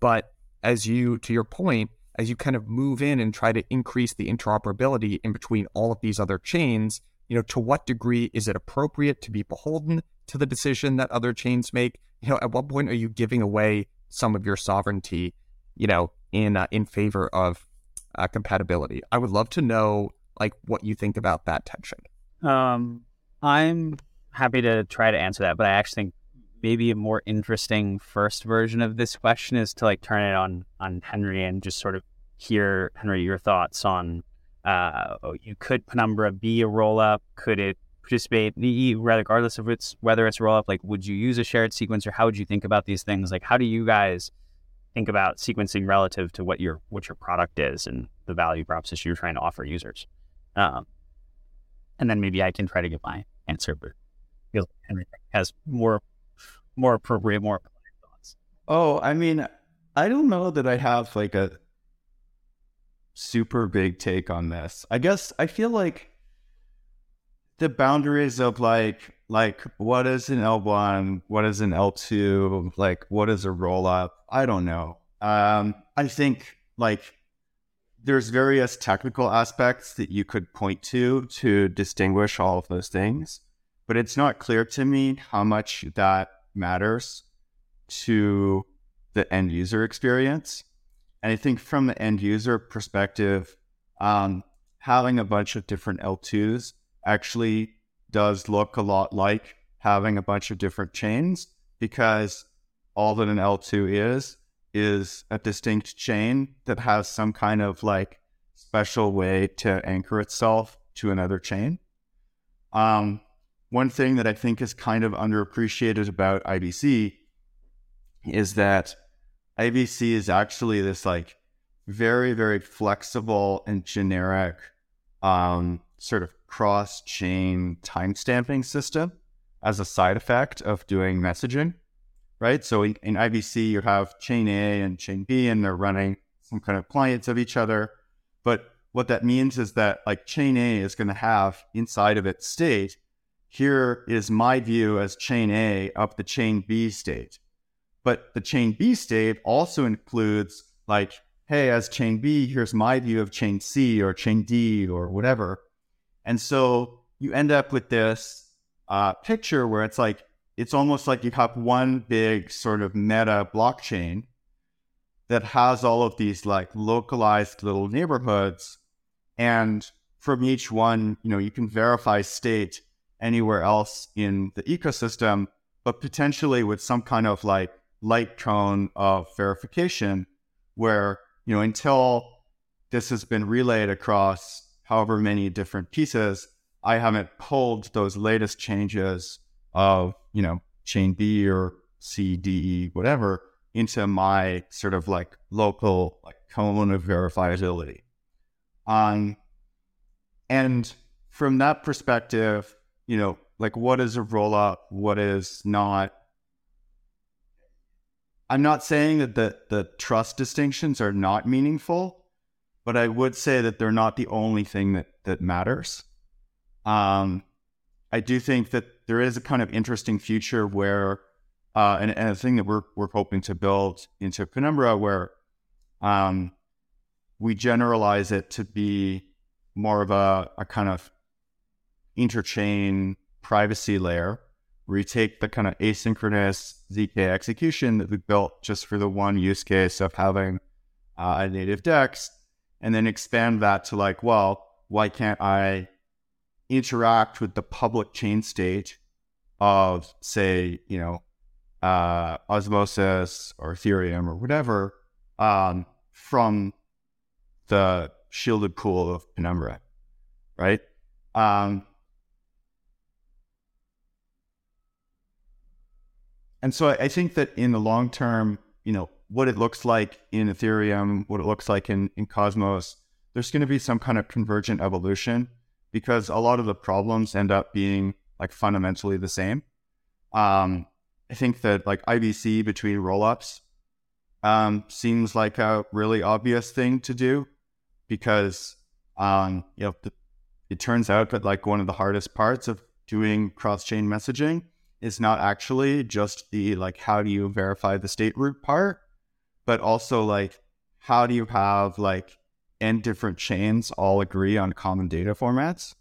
But as you to your point, as you kind of move in and try to increase the interoperability in between all of these other chains, you know, to what degree is it appropriate to be beholden to the decision that other chains make? You know, at what point are you giving away some of your sovereignty, you know, in uh, in favor of uh, compatibility? I would love to know like what you think about that tension. Um, I'm happy to try to answer that, but I actually think maybe a more interesting first version of this question is to like turn it on on Henry and just sort of hear Henry your thoughts on uh, oh, you could Penumbra be a roll up? Could it participate regardless of it's whether it's roll up? Like, would you use a shared sequencer? How would you think about these things? Like, how do you guys think about sequencing relative to what your what your product is and the value proposition you're trying to offer users? Um, and then maybe I can try to get my answer, but Henry has more more appropriate, more thoughts? Oh, I mean, I don't know that I have like a super big take on this. I guess I feel like the boundaries of like like what is an L1, what is an L2, like what is a roll up? I don't know. Um, I think like there's various technical aspects that you could point to to distinguish all of those things, but it's not clear to me how much that matters to the end user experience. And I think from the end user perspective, um, having a bunch of different L2s actually does look a lot like having a bunch of different chains because all that an L2 is, is a distinct chain that has some kind of like special way to anchor itself to another chain. Um, one thing that I think is kind of underappreciated about IBC is that IBC is actually this like very, very flexible and generic um, sort of cross chain timestamping system as a side effect of doing messaging, right? So in, in IBC, you have chain A and chain B, and they're running some kind of clients of each other. But what that means is that like chain A is going to have inside of its state here is my view as chain A of the chain B state. But the chain B state also includes like, hey, as chain B, here's my view of chain C or chain D or whatever. And so you end up with this uh, picture where it's like, it's almost like you have one big sort of meta blockchain that has all of these like localized little neighborhoods. And from each one, you know, you can verify state anywhere else in the ecosystem, but potentially with some kind of like light cone of verification where, you know, until this has been relayed across however many different pieces, I haven't pulled those latest changes of, you know, chain B or C, D, E, whatever into my sort of like local like cone of verifiability. Um, and from that perspective, you know, like what is a roll up, what is not. I'm not saying that the, the trust distinctions are not meaningful, but I would say that they're not the only thing that, that matters. Um, I do think that there is a kind of interesting future where, uh, and, and a thing that we're, we're hoping to build into Penumbra where um, we generalize it to be more of a, a kind of interchain privacy layer where you take the kind of asynchronous ZK execution that we built just for the one use case of having uh, a native DEX and then expand that to like, well, why can't I interact with the public chain state of, say, you know, uh, Osmosis or Ethereum or whatever um, from the shielded pool of Penumbra, right? Um, and so I, think that in the long term, you know, what it looks like in Ethereum, what it looks like in, in Cosmos, there's going to be some kind of convergent evolution because a lot of the problems end up being like fundamentally the same. Um, I think that like IBC between rollups um, seems like a really obvious thing to do because um, you know the, it turns out that like one of the hardest parts of doing cross chain messaging is not actually just the like how do you verify the state root part, but also like how do you have like n different chains all agree on common data formats,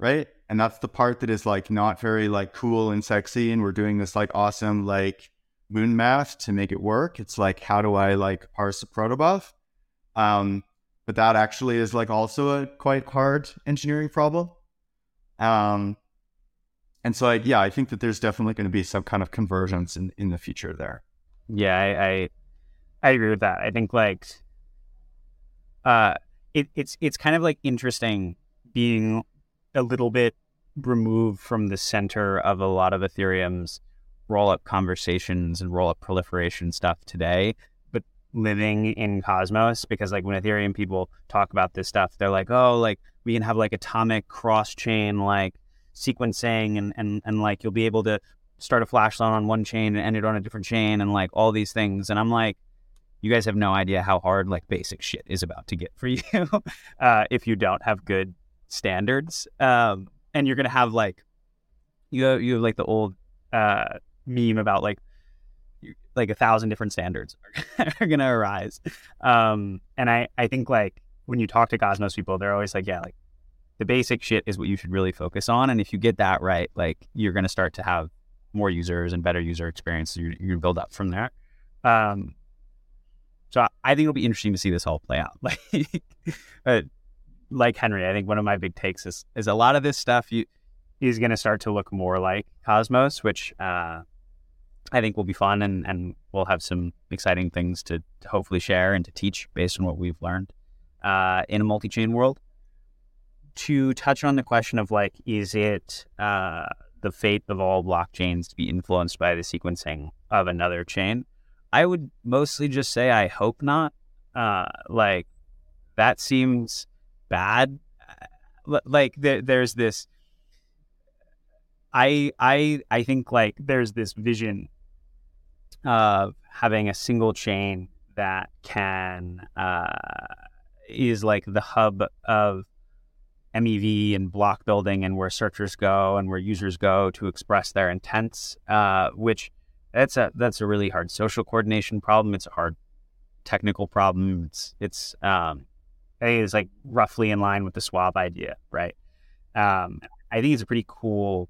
right? And that's the part that is like not very like cool and sexy, and we're doing this like awesome like moon math to make it work. It's like how do I like parse a protobuf? Um, but that actually is like also a quite hard engineering problem. Um, and so I, yeah, I think that there's definitely going to be some kind of convergence in, in the future there. Yeah, I, I, I agree with that. I think like, uh, it, it's it's kind of like interesting being a little bit removed from the center of a lot of Ethereum's roll up conversations and roll up proliferation stuff today, but living in Cosmos because like when Ethereum people talk about this stuff, they're like, oh, like we can have like atomic cross chain like sequencing and, and, and like you'll be able to start a flash loan on one chain and end it on a different chain and like all these things. And I'm like, you guys have no idea how hard like basic shit is about to get for you uh, if you don't have good standards. Um, and you're gonna have like you have, you have like the old uh, meme about like like a thousand different standards are gonna arise. Um, and I I think like when you talk to Cosmos people, they're always like, yeah, like the basic shit is what you should really focus on. And if you get that right, like you're going to start to have more users and better user experience. You're, you're build up from there. Um, so I think it'll be interesting to see this all play out. Like, uh, like Henry, I think one of my big takes is is a lot of this stuff you, is going to start to look more like Cosmos, which uh, I think will be fun and and we'll have some exciting things to, to hopefully share and to teach based on what we've learned uh, in a multi chain world to touch on the question of like, is it uh, the fate of all blockchains to be influenced by the sequencing of another chain? I would mostly just say I hope not. Uh, like that seems bad. Like there, there's this. I I I think like there's this vision of having a single chain that can uh, is like the hub of MEV and block building and where searchers go and where users go to express their intents, uh, which that's a that's a really hard social coordination problem. It's a hard technical problem. It's it's um, I think it's like roughly in line with the SUAVE idea, right? Um, I think it's a pretty cool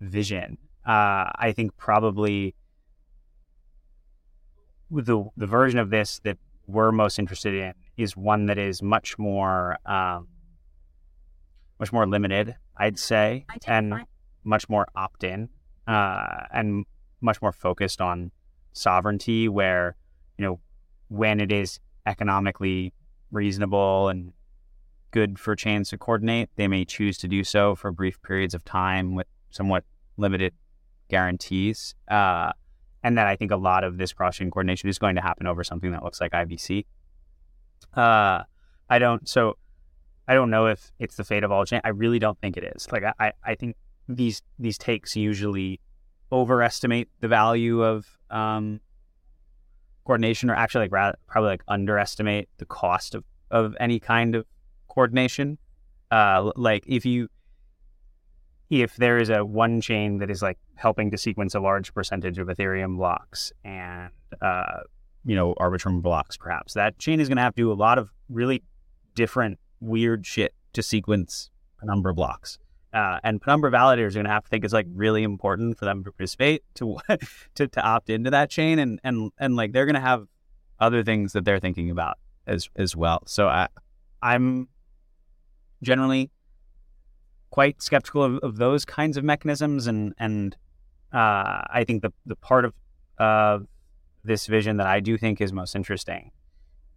vision. Uh, I think probably the the version of this that we're most interested in is one that is much more um, much more limited, I'd say, and much more opt in uh, and much more focused on sovereignty where, you know, when it is economically reasonable and good for chains to coordinate, they may choose to do so for brief periods of time with somewhat limited guarantees. Uh, and then I think a lot of this cross chain coordination is going to happen over something that looks like IBC. Uh, I don't, so I don't know if it's the fate of all chain. I really don't think it is. Like, I, I think these, these takes usually overestimate the value of, um, coordination or actually like rather, probably like underestimate the cost of, of any kind of coordination. Uh, like if you, if there is a one chain that is like helping to sequence a large percentage of Ethereum blocks and uh, you know Arbitrum blocks, perhaps that chain is going to have to do a lot of really different weird shit to sequence Penumbra blocks. Uh, and Penumbra validators are going to have to think it's like really important for them to participate to to to opt into that chain, and and and like they're going to have other things that they're thinking about as as well. So I I'm generally quite skeptical of, of those kinds of mechanisms, and and uh, I think the the part of uh, this vision that I do think is most interesting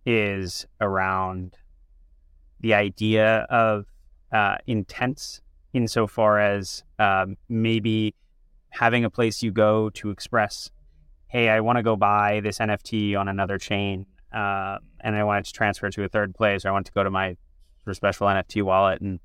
is around the idea of uh, intents, insofar as um, maybe having a place you go to express, hey, I want to go buy this NFT on another chain, uh, and I want it to transfer to a third place, or I want to go to my special NFT wallet and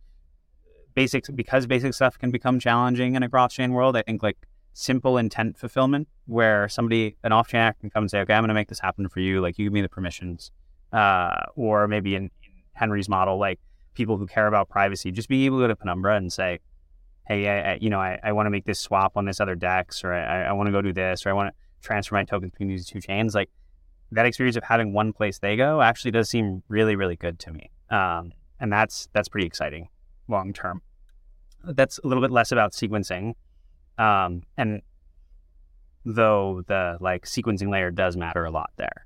basics because basic stuff can become challenging in a cross chain world. I think like simple intent fulfillment where somebody an off chain actor can come and say, okay, I'm going to make this happen for you. Like you give me the permissions, uh, or maybe in, Henry's model, like people who care about privacy, just be able to go to Penumbra and say, hey, I, I you know, I, I want to make this swap on this other DEX, or I, I want to go do this, or I want to transfer my tokens between these two chains. Like that experience of having one place they go actually does seem really, really good to me. Um, and that's that's pretty exciting long term. That's a little bit less about sequencing, um, and though the like sequencing layer does matter a lot there,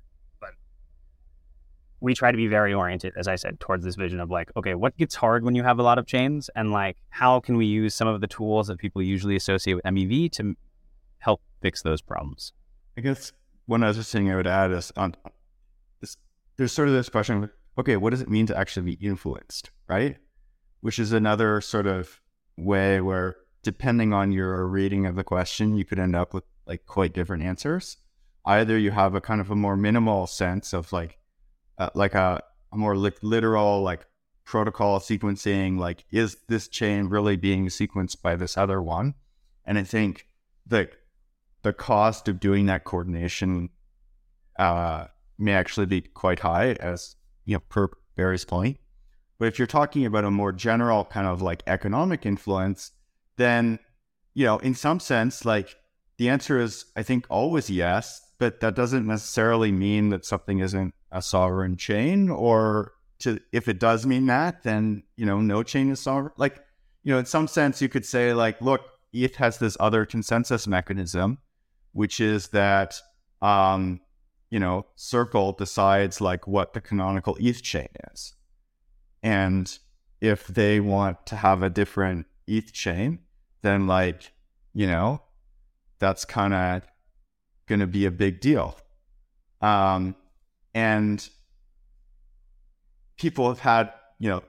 we try to be very oriented, as I said, towards this vision of like, okay, what gets hard when you have a lot of chains, and like how can we use some of the tools that people usually associate with MEV to help fix those problems. I guess one other thing I would add is on this, there's sort of this question okay, what does it mean to actually be influenced, right? Which is another sort of way where, depending on your reading of the question, you could end up with like quite different answers. Either you have a kind of a more minimal sense of like, uh, like a, a more li- literal like protocol sequencing, like is this chain really being sequenced by this other one? And I think the the cost of doing that coordination uh, may actually be quite high, as you know, per Barry's point. But if you're talking about a more general kind of like economic influence, then, you know, in some sense, like the answer is, I think, always yes, but that doesn't necessarily mean that something isn't a sovereign chain or to, if it does mean that, then, you know, no chain is sovereign. Like, you know, in some sense, you could say, like, look, ETH has this other consensus mechanism, which is that um, you know, Circle decides like what the canonical ETH chain is. And if they want to have a different ETH chain, then like, you know, that's kind of going to be a big deal. Um, and people have had, you know,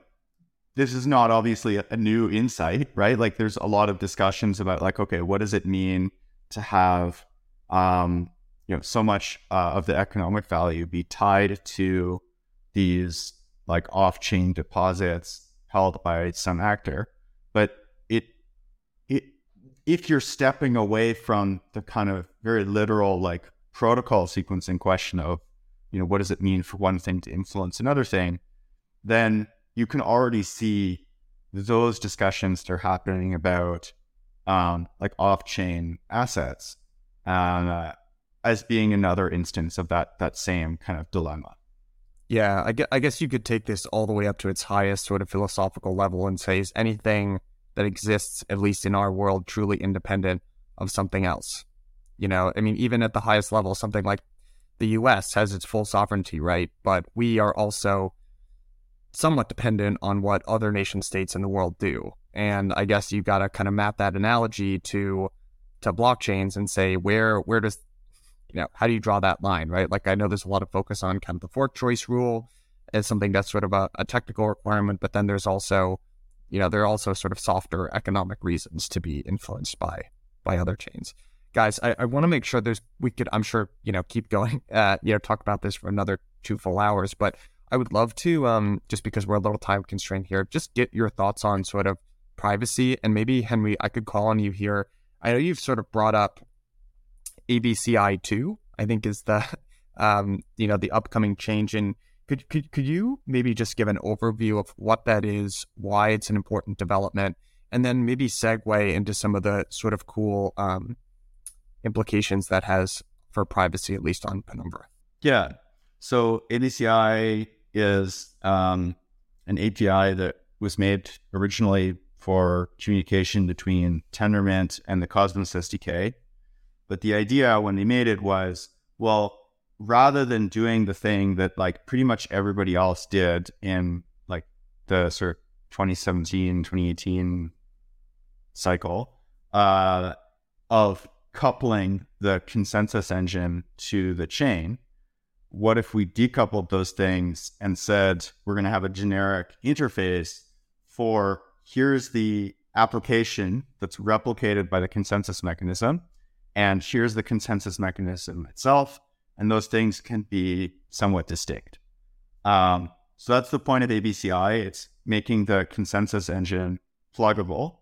this is not obviously a, new insight, right? Like there's a lot of discussions about like, okay, what does it mean to have um, you know so much uh, of the economic value be tied to these like off-chain deposits held by some actor but if you're stepping away from the kind of very literal like protocol sequencing question of you know what does it mean for one thing to influence another thing then you can already see those discussions that are happening about um, like off-chain assets uh, as being another instance of that that same kind of dilemma. Yeah, I I guess you could take this all the way up to its highest sort of philosophical level and say, is anything that exists, at least in our world, truly independent of something else? You know, I mean, even at the highest level, something like the US has its full sovereignty, right? But we are also somewhat dependent on what other nation states in the world do. And I guess you've got to kind of map that analogy to to blockchains and say where where does you know, how do you draw that line, right? Like I know there's a lot of focus on kind of the fork choice rule as something that's sort of a, a technical requirement, but then there's also, you know, there are also sort of softer economic reasons to be influenced by by other chains. Guys, I, I want to make sure there's we could I'm sure, you know, keep going, uh, you know, talk about this for another two full hours, but I would love to, um, just because we're a little time constrained here, just get your thoughts on sort of privacy and maybe Henry, I could call on you here. I know you've sort of brought up ABCI two, I think is the um, you know, the upcoming change in could, could could you maybe just give an overview of what that is, why it's an important development, and then maybe segue into some of the sort of cool um, implications that has for privacy, at least on Penumbra? Yeah. So ABCI is um, an API that was made originally for communication between Tendermint and the Cosmos SDK. But the idea when they made it was, well, rather than doing the thing that like pretty much everybody else did in like the sort of 2017, 2018 cycle uh, of coupling the consensus engine to the chain, what if we decoupled those things and said we're going to have a generic interface for here's the application that's replicated by the consensus mechanism, and here's the consensus mechanism itself, and those things can be somewhat distinct. Um, so that's the point of ABCI. It's making the consensus engine pluggable.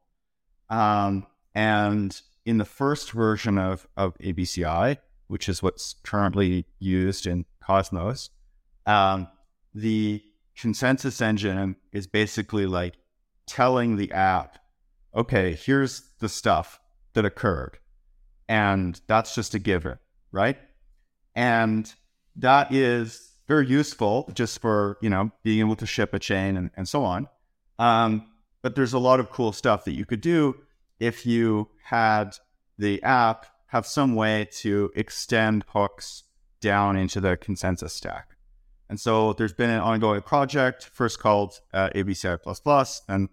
Um, and in the first version of, of ABCI, which is what's currently used in Cosmos, um, the consensus engine is basically like telling the app, okay, here's the stuff that occurred. And that's just a given, right? And that is very useful just for, you know, being able to ship a chain and, and so on. Um, but there's a lot of cool stuff that you could do if you had the app have some way to extend hooks down into the consensus stack. And so there's been an ongoing project, first called uh, ABCI++, and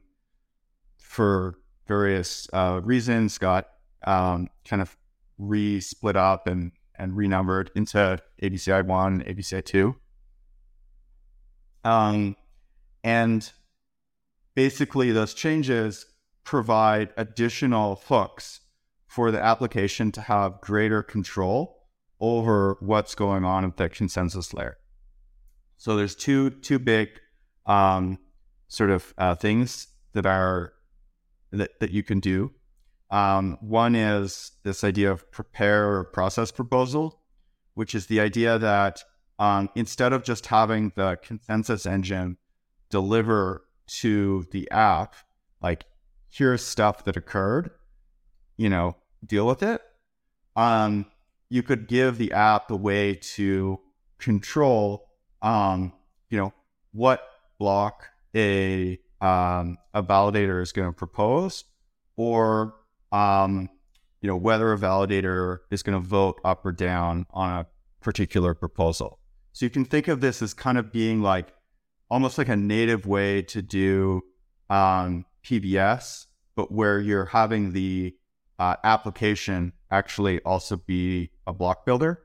for various uh, reasons got um, kind of re-split up and and renumbered into ABCI one, ABCI two. Um, and basically, those changes provide additional hooks for the application to have greater control over what's going on at the consensus layer. So there's two two big um, sort of uh, things that are that, that you can do. Um, one is this idea of prepare or process proposal, which is the idea that um, instead of just having the consensus engine deliver to the app, like here's stuff that occurred, you know, deal with it. Um, you could give the app a way to control, um, you know, what block a um, a validator is going to propose, or um, you know, whether a validator is going to vote up or down on a particular proposal. So you can think of this as kind of being like almost like a native way to do um, PBS, but where you're having the uh, application actually also be a block builder.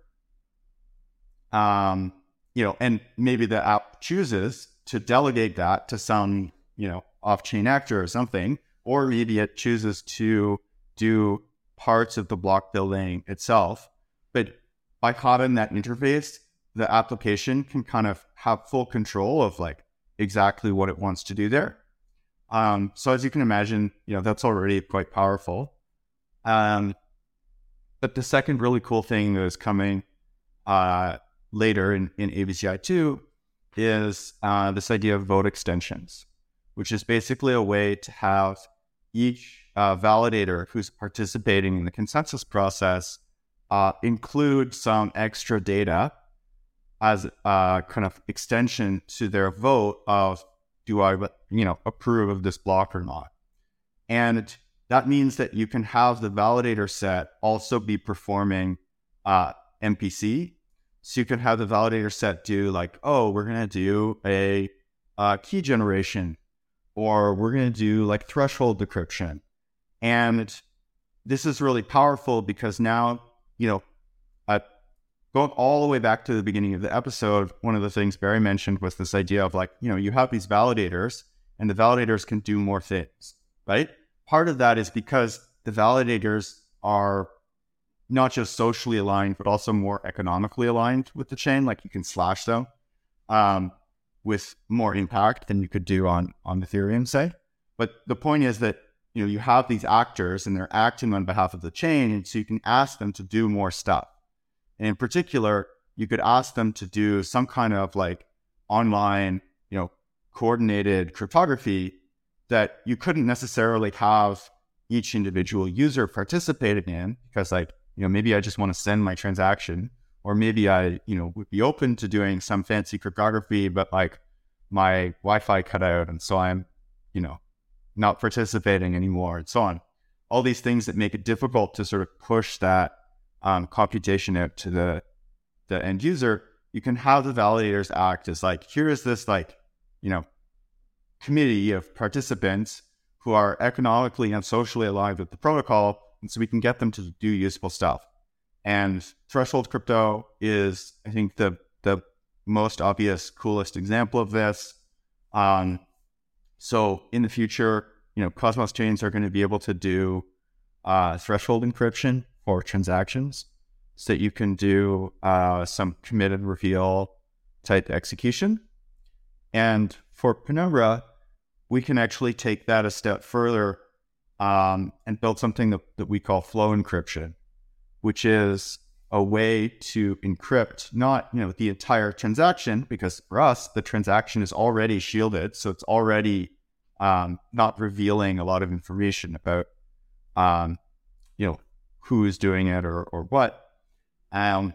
Um, you know, and maybe the app chooses to delegate that to some, you know, off-chain actor or something, or maybe it chooses to do parts of the block building itself. But by having that interface, the application can kind of have full control of like exactly what it wants to do there. Um, so as you can imagine, you know, that's already quite powerful. Um, but the second really cool thing that is coming uh, later in, in ABCI 2 is uh, this idea of vote extensions, which is basically a way to have each uh, validator who's participating in the consensus process uh, include some extra data as a kind of extension to their vote of do I you know approve of this block or not, and that means that you can have the validator set also be performing uh, MPC. So you can have the validator set do like, oh, we're gonna do a, a key generation, or we're gonna do like threshold decryption, and this is really powerful because now, you know, a going all the way back to the beginning of the episode, one of the things Barry mentioned was this idea of like, you know, you have these validators and the validators can do more things, right? Part of that is because the validators are not just socially aligned, but also more economically aligned with the chain. Like you can slash them um, with more impact than you could do on on Ethereum, say. But the point is that you know you have these actors and they're acting on behalf of the chain, and so you can ask them to do more stuff. And in particular, you could ask them to do some kind of like online, you know, coordinated cryptography that you couldn't necessarily have each individual user participating in because like, you know, maybe I just want to send my transaction or maybe I, you know, would be open to doing some fancy cryptography, but like my Wi-Fi cut out and so I'm, you know, not participating anymore and so on. All these things that make it difficult to sort of push that um, computation out to the the end user, you can have the validators act as like, here is this like, you know, committee of participants who are economically and socially aligned with the protocol, and so we can get them to do useful stuff. And Threshold Crypto is, I think, the the most obvious, coolest example of this. Um, so in the future, you know, Cosmos chains are going to be able to do uh, threshold encryption for transactions so that you can do uh, some commit and reveal type execution. And for Penumbra, we can actually take that a step further um, and build something that, that we call flow encryption, which is a way to encrypt not you know the entire transaction because for us the transaction is already shielded so it's already um, not revealing a lot of information about um, you know who is doing it or, or what. Um,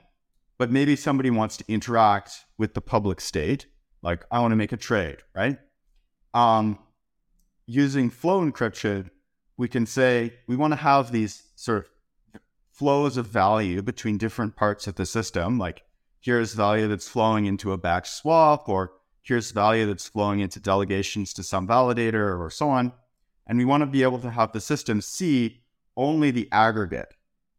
but maybe somebody wants to interact with the public state, like I want to make a trade, right? Um, using flow encryption, we can say we want to have these sort of flows of value between different parts of the system. Like here's value that's flowing into a batch swap, or here's value that's flowing into delegations to some validator, or so on. And we want to be able to have the system see only the aggregate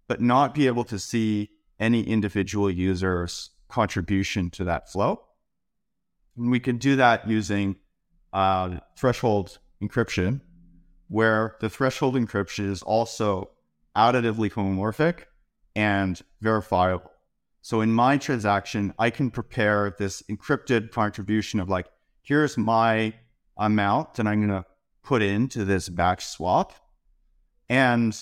but not be able to see any individual user's contribution to that flow. And we can do that using uh, threshold encryption, where the threshold encryption is also additively homomorphic and verifiable. So in my transaction, I can prepare this encrypted contribution of like, here's my amount that I'm going to put into this batch swap. And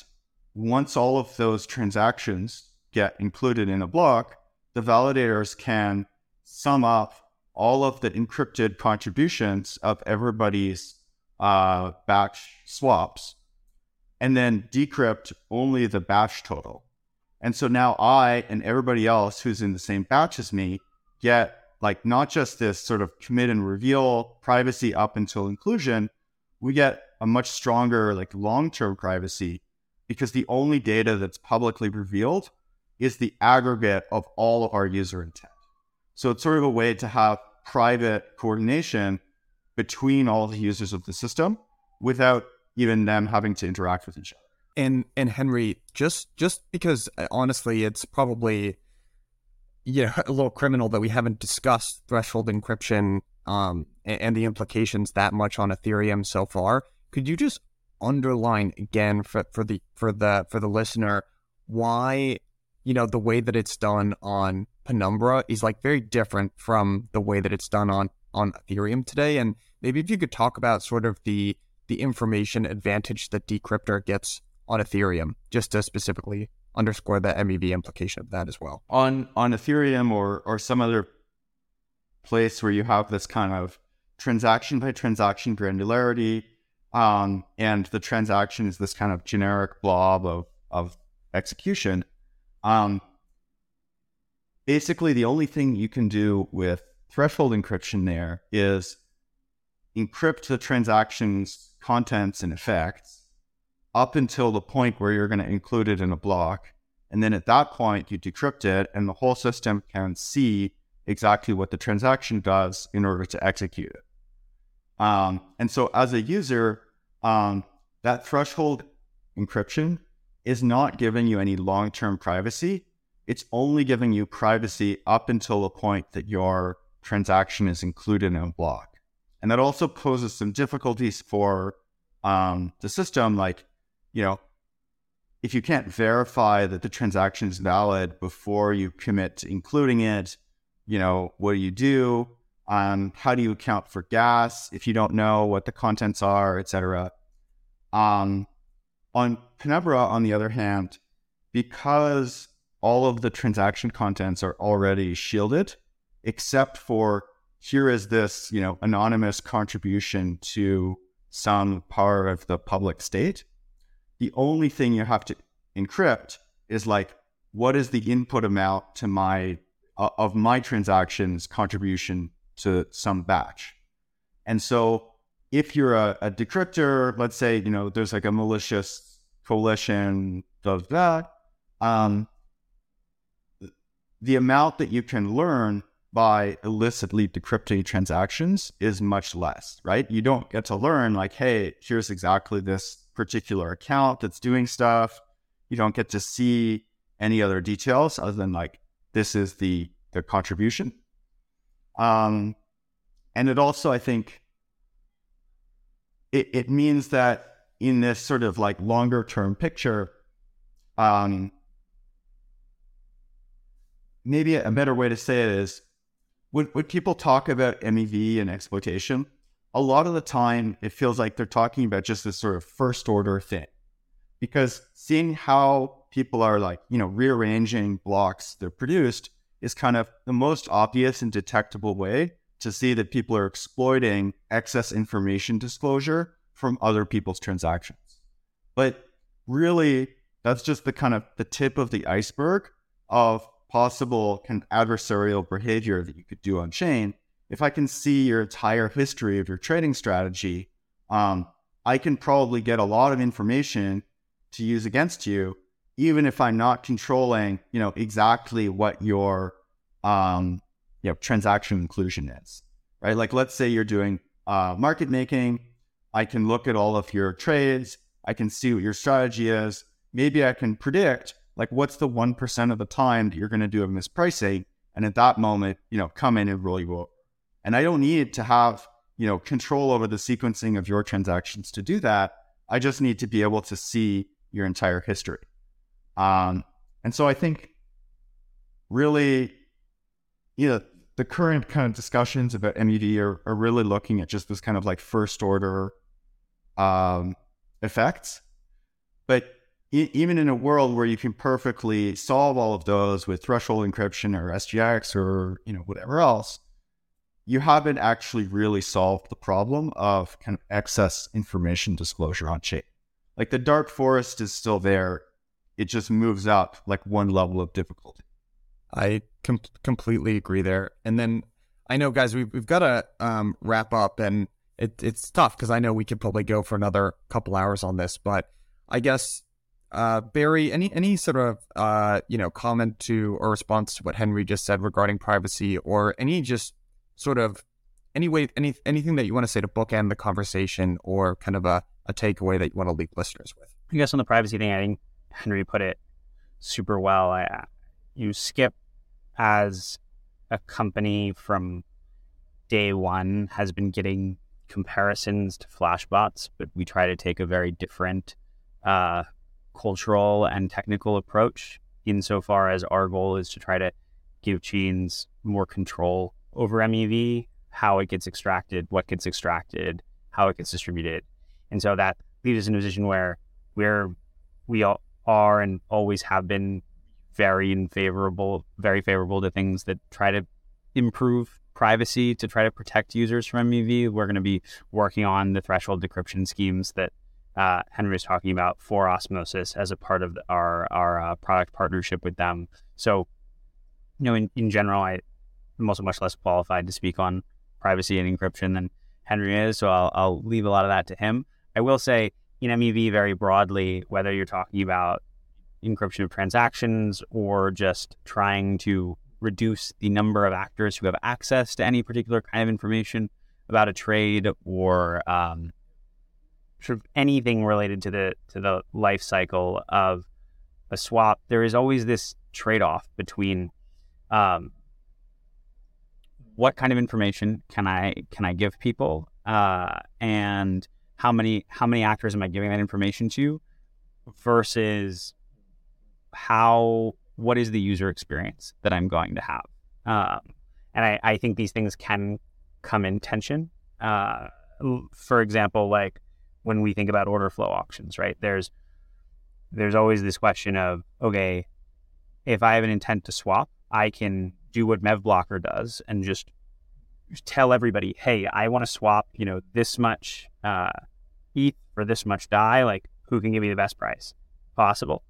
once all of those transactions get included in a block, the validators can sum up all of the encrypted contributions of everybody's uh, batch swaps and then decrypt only the batch total. And so now I and everybody else who's in the same batch as me get like not just this sort of commit and reveal privacy up until inclusion, we get a much stronger like long-term privacy because the only data that's publicly revealed is the aggregate of all of our user intent. So it's sort of a way to have private coordination between all the users of the system without even them having to interact with each other. And and Henry, just just because uh, honestly, it's probably you know a little criminal that we haven't discussed threshold encryption um, and, and the implications that much on Ethereum so far. Could you just underline again for, for the for the for the listener why you know the way that it's done on Penumbra is like very different from the way that it's done on on Ethereum today and maybe if you could talk about sort of the the information advantage that Decryptor gets on Ethereum just to specifically underscore the MEV implication of that as well. On on Ethereum or or some other place where you have this kind of transaction by transaction granularity um, and the transaction is this kind of generic blob of, of execution. Um, basically, the only thing you can do with threshold encryption there is encrypt the transaction's contents and effects up until the point where you're going to include it in a block. And then at that point, you decrypt it, and the whole system can see exactly what the transaction does in order to execute it. Um, and so as a user, um, that threshold encryption is not giving you any long term privacy. it's only giving you privacy up until the point that your transaction is included in a block. And that also poses some difficulties for um, the system. Like, you know, if you can't verify that the transaction is valid before you commit to including it, you know, what do you do? Um, how do you account for gas if you don't know what the contents are, et cetera? Um, on Penumbra, on the other hand, because all of the transaction contents are already shielded, except for here is this, you know, anonymous contribution to some part of the public state. The only thing you have to encrypt is like, what is the input amount to my uh, of my transactions contribution to some batch? And so if you're a, a decryptor, let's say, you know, there's like a malicious coalition does that, um, the amount that you can learn by illicitly decrypting transactions is much less, right? You don't get to learn like, hey, here's exactly this particular account that's doing stuff. You don't get to see any other details other than like this is the the contribution. Um, and it also, I think, it, it means that in this sort of like longer term picture, um, maybe a better way to say it is when, when people talk about MEV and exploitation, a lot of the time it feels like they're talking about just this sort of first order thing. Because seeing how people are like, you know, rearranging blocks they're produced is kind of the most obvious and detectable way to see that people are exploiting excess information disclosure from other people's transactions. But really, that's just the kind of the tip of the iceberg of possible kind of adversarial behavior that you could do on chain. If I can see your entire history of your trading strategy, um, I can probably get a lot of information to use against you, even if I'm not controlling, you know, exactly what your um, you know, transaction inclusion is, right? Like, let's say you're doing uh, market making. I can look at all of your trades. I can see what your strategy is. Maybe I can predict like what's the 1% of the time that you're going to do a mispricing and at that moment you know come in and roll you and i don't need to have you know control over the sequencing of your transactions to do that. I just need to be able to see your entire history. Um, and so i think really you know the current kind of discussions about mev are, are really looking at just this kind of like first order um, effects. But even in a world where you can perfectly solve all of those with threshold encryption or SGX or you know whatever else, you haven't actually really solved the problem of kind of excess information disclosure on chain. Like the dark forest is still there; it just moves up like one level of difficulty. I com- completely agree there. And then I know, guys, we've we've got to um, wrap up, and it, it's tough because I know we could probably go for another couple hours on this, but I guess uh, Barry, any any sort of uh, you know comment to or response to what Henry just said regarding privacy, or any just sort of any way any anything that you want to say to bookend the conversation, or kind of a, a takeaway that you want to leave listeners with? I guess on the privacy thing, I think Henry put it super well. I, you Skip as a company from day one has been getting comparisons to Flashbots, but we try to take a very different uh, cultural and technical approach insofar as our goal is to try to give chains more control over MEV, how it gets extracted, what gets extracted, how it gets distributed. And so that leaves us in a position where we're, we all are and always have been very favorable, very favorable to things that try to improve privacy to try to protect users from MEV. We're going to be working on the threshold decryption schemes that uh, Henry was talking about for Osmosis as a part of our our uh, product partnership with them. So, you know, in, in general, I, am also much less qualified to speak on privacy and encryption than Henry is, so I'll, I'll leave a lot of that to him. I will say in MEV very broadly, whether you're talking about encryption of transactions or just trying to reduce the number of actors who have access to any particular kind of information about a trade or um, sort of anything related to the to the life cycle of a swap, there is always this trade off between um, what kind of information can I can I give people uh, and how many how many actors am I giving that information to versus how what is the user experience that I'm going to have? Um, and I, I think these things can come in tension. Uh, for example like when we think about order flow auctions right there's there's always this question of okay if I have an intent to swap I can do what MEVBlocker does and just tell everybody, hey, I want to swap, you know, this much uh, ETH for this much DAI. Like, who can give me the best price possible?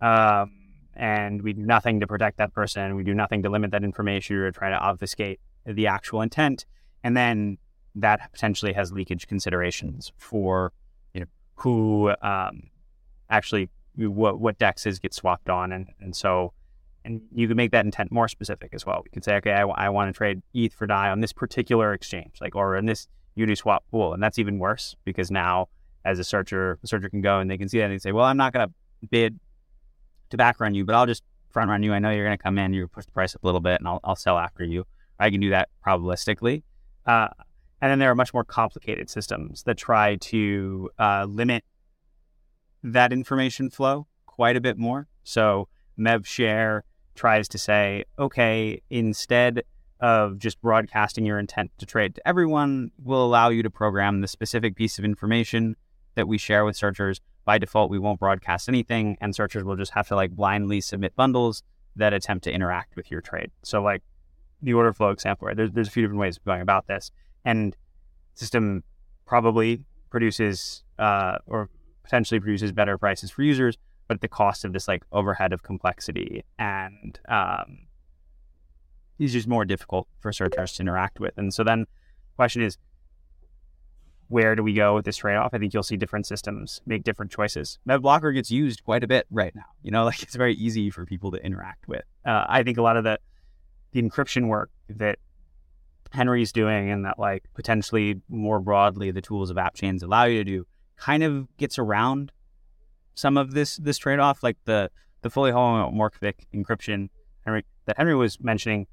Um, and we do nothing to protect that person. We do nothing to limit that information or try to obfuscate the actual intent. And then that potentially has leakage considerations for, who um, actually what what dexes get swapped on, and and so and you can make that intent more specific as well. We could say, okay, I, I want to trade ETH for DAI on this particular exchange, like or in this Uniswap pool, and that's even worse because now, as a searcher, the searcher can go and they can see that and they say, well, I'm not going to bid to back run you, but I'll just front run you. I know you're going to come in, you push the price up a little bit, and I'll, I'll sell after you. I can do that probabilistically. Uh, and then there are much more complicated systems that try to uh, limit that information flow quite a bit more. So MevShare tries to say, okay, instead of just broadcasting your intent to trade to everyone, we'll allow you to program the specific piece of information that we share with searchers. By default, we won't broadcast anything, and searchers will just have to like blindly submit bundles that attempt to interact with your trade. So, like the order flow example, right? There's, there's a few different ways of going about this, and system probably produces uh, or potentially produces better prices for users, but at the cost of this like overhead of complexity and um, it's just more difficult for searchers to interact with. And so then the question is, where do we go with this trade-off? I think you'll see different systems make different choices. MevBlocker gets used quite a bit right now. You know, like it's very easy for people to interact with. Uh, I think a lot of the the encryption work that Henry's doing and that like potentially more broadly the tools of app chains allow you to do kind of gets around some of this this trade off, like the the fully homomorphic encryption Henry, that Henry was mentioning,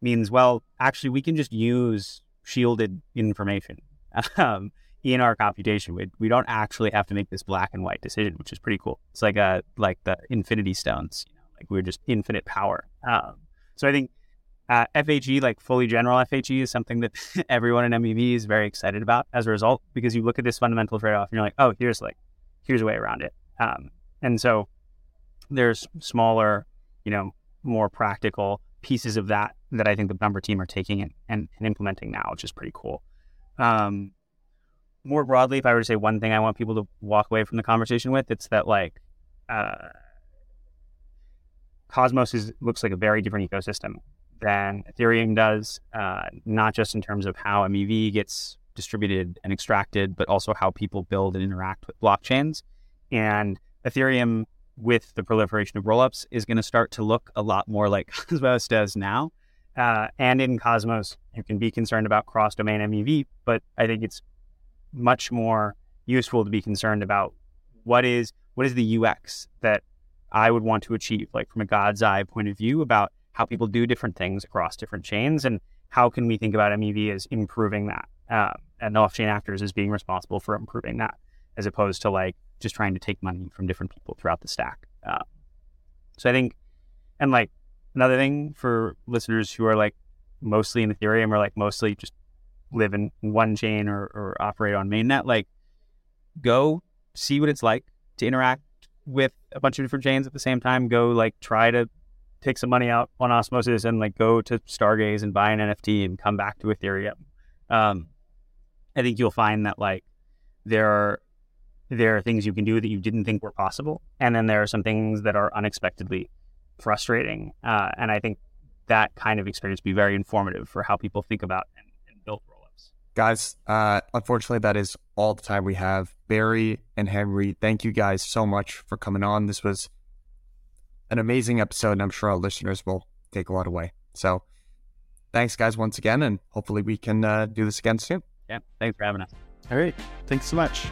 means well, actually, we can just use shielded information um, in our computation. We, we don't actually have to make this black and white decision, which is pretty cool. It's like a like the Infinity Stones, you know, like we're just infinite power. Um, so I think uh, FHE, like fully general FHE, is something that everyone in MEV is very excited about as a result, because you look at this fundamental trade off and you're like, oh, here's like here's a way around it. Um, and so there's smaller, you know, more practical pieces of that that I think the Penumbra team are taking and, and, and implementing now, which is pretty cool. Um, more broadly, if I were to say one thing I want people to walk away from the conversation with, it's that like uh, Cosmos is looks like a very different ecosystem than Ethereum does, uh, not just in terms of how MEV gets distributed and extracted, but also how people build and interact with blockchains. And Ethereum, with the proliferation of rollups, is going to start to look a lot more like Cosmos does now. Uh, and in Cosmos, you can be concerned about cross domain MEV, but I think it's much more useful to be concerned about what is what is the UX that I would want to achieve, like from a God's eye point of view, about how people do different things across different chains, and how can we think about MEV as improving that, uh, and off-chain actors as being responsible for improving that, as opposed to like just trying to take money from different people throughout the stack. Uh, so I think, and like another thing for listeners who are like mostly in Ethereum or like mostly just live in one chain or, or operate on mainnet, like go see what it's like to interact with a bunch of different chains at the same time. Go like try to take some money out on Osmosis and like go to Stargaze and buy an NFT and come back to Ethereum. Um, I think you'll find that like there are there are things you can do that you didn't think were possible, and then there are some things that are unexpectedly frustrating. Uh, and I think that kind of experience be very informative for how people think about and, and build rollups. Guys, uh, unfortunately, that is all the time we have. Barry and Henry, thank you guys so much for coming on. This was an amazing episode, and I'm sure our listeners will take a lot away. So, thanks, guys, once again, and hopefully we can uh, do this again soon. Yeah, thanks for having us. All right. Thanks so much.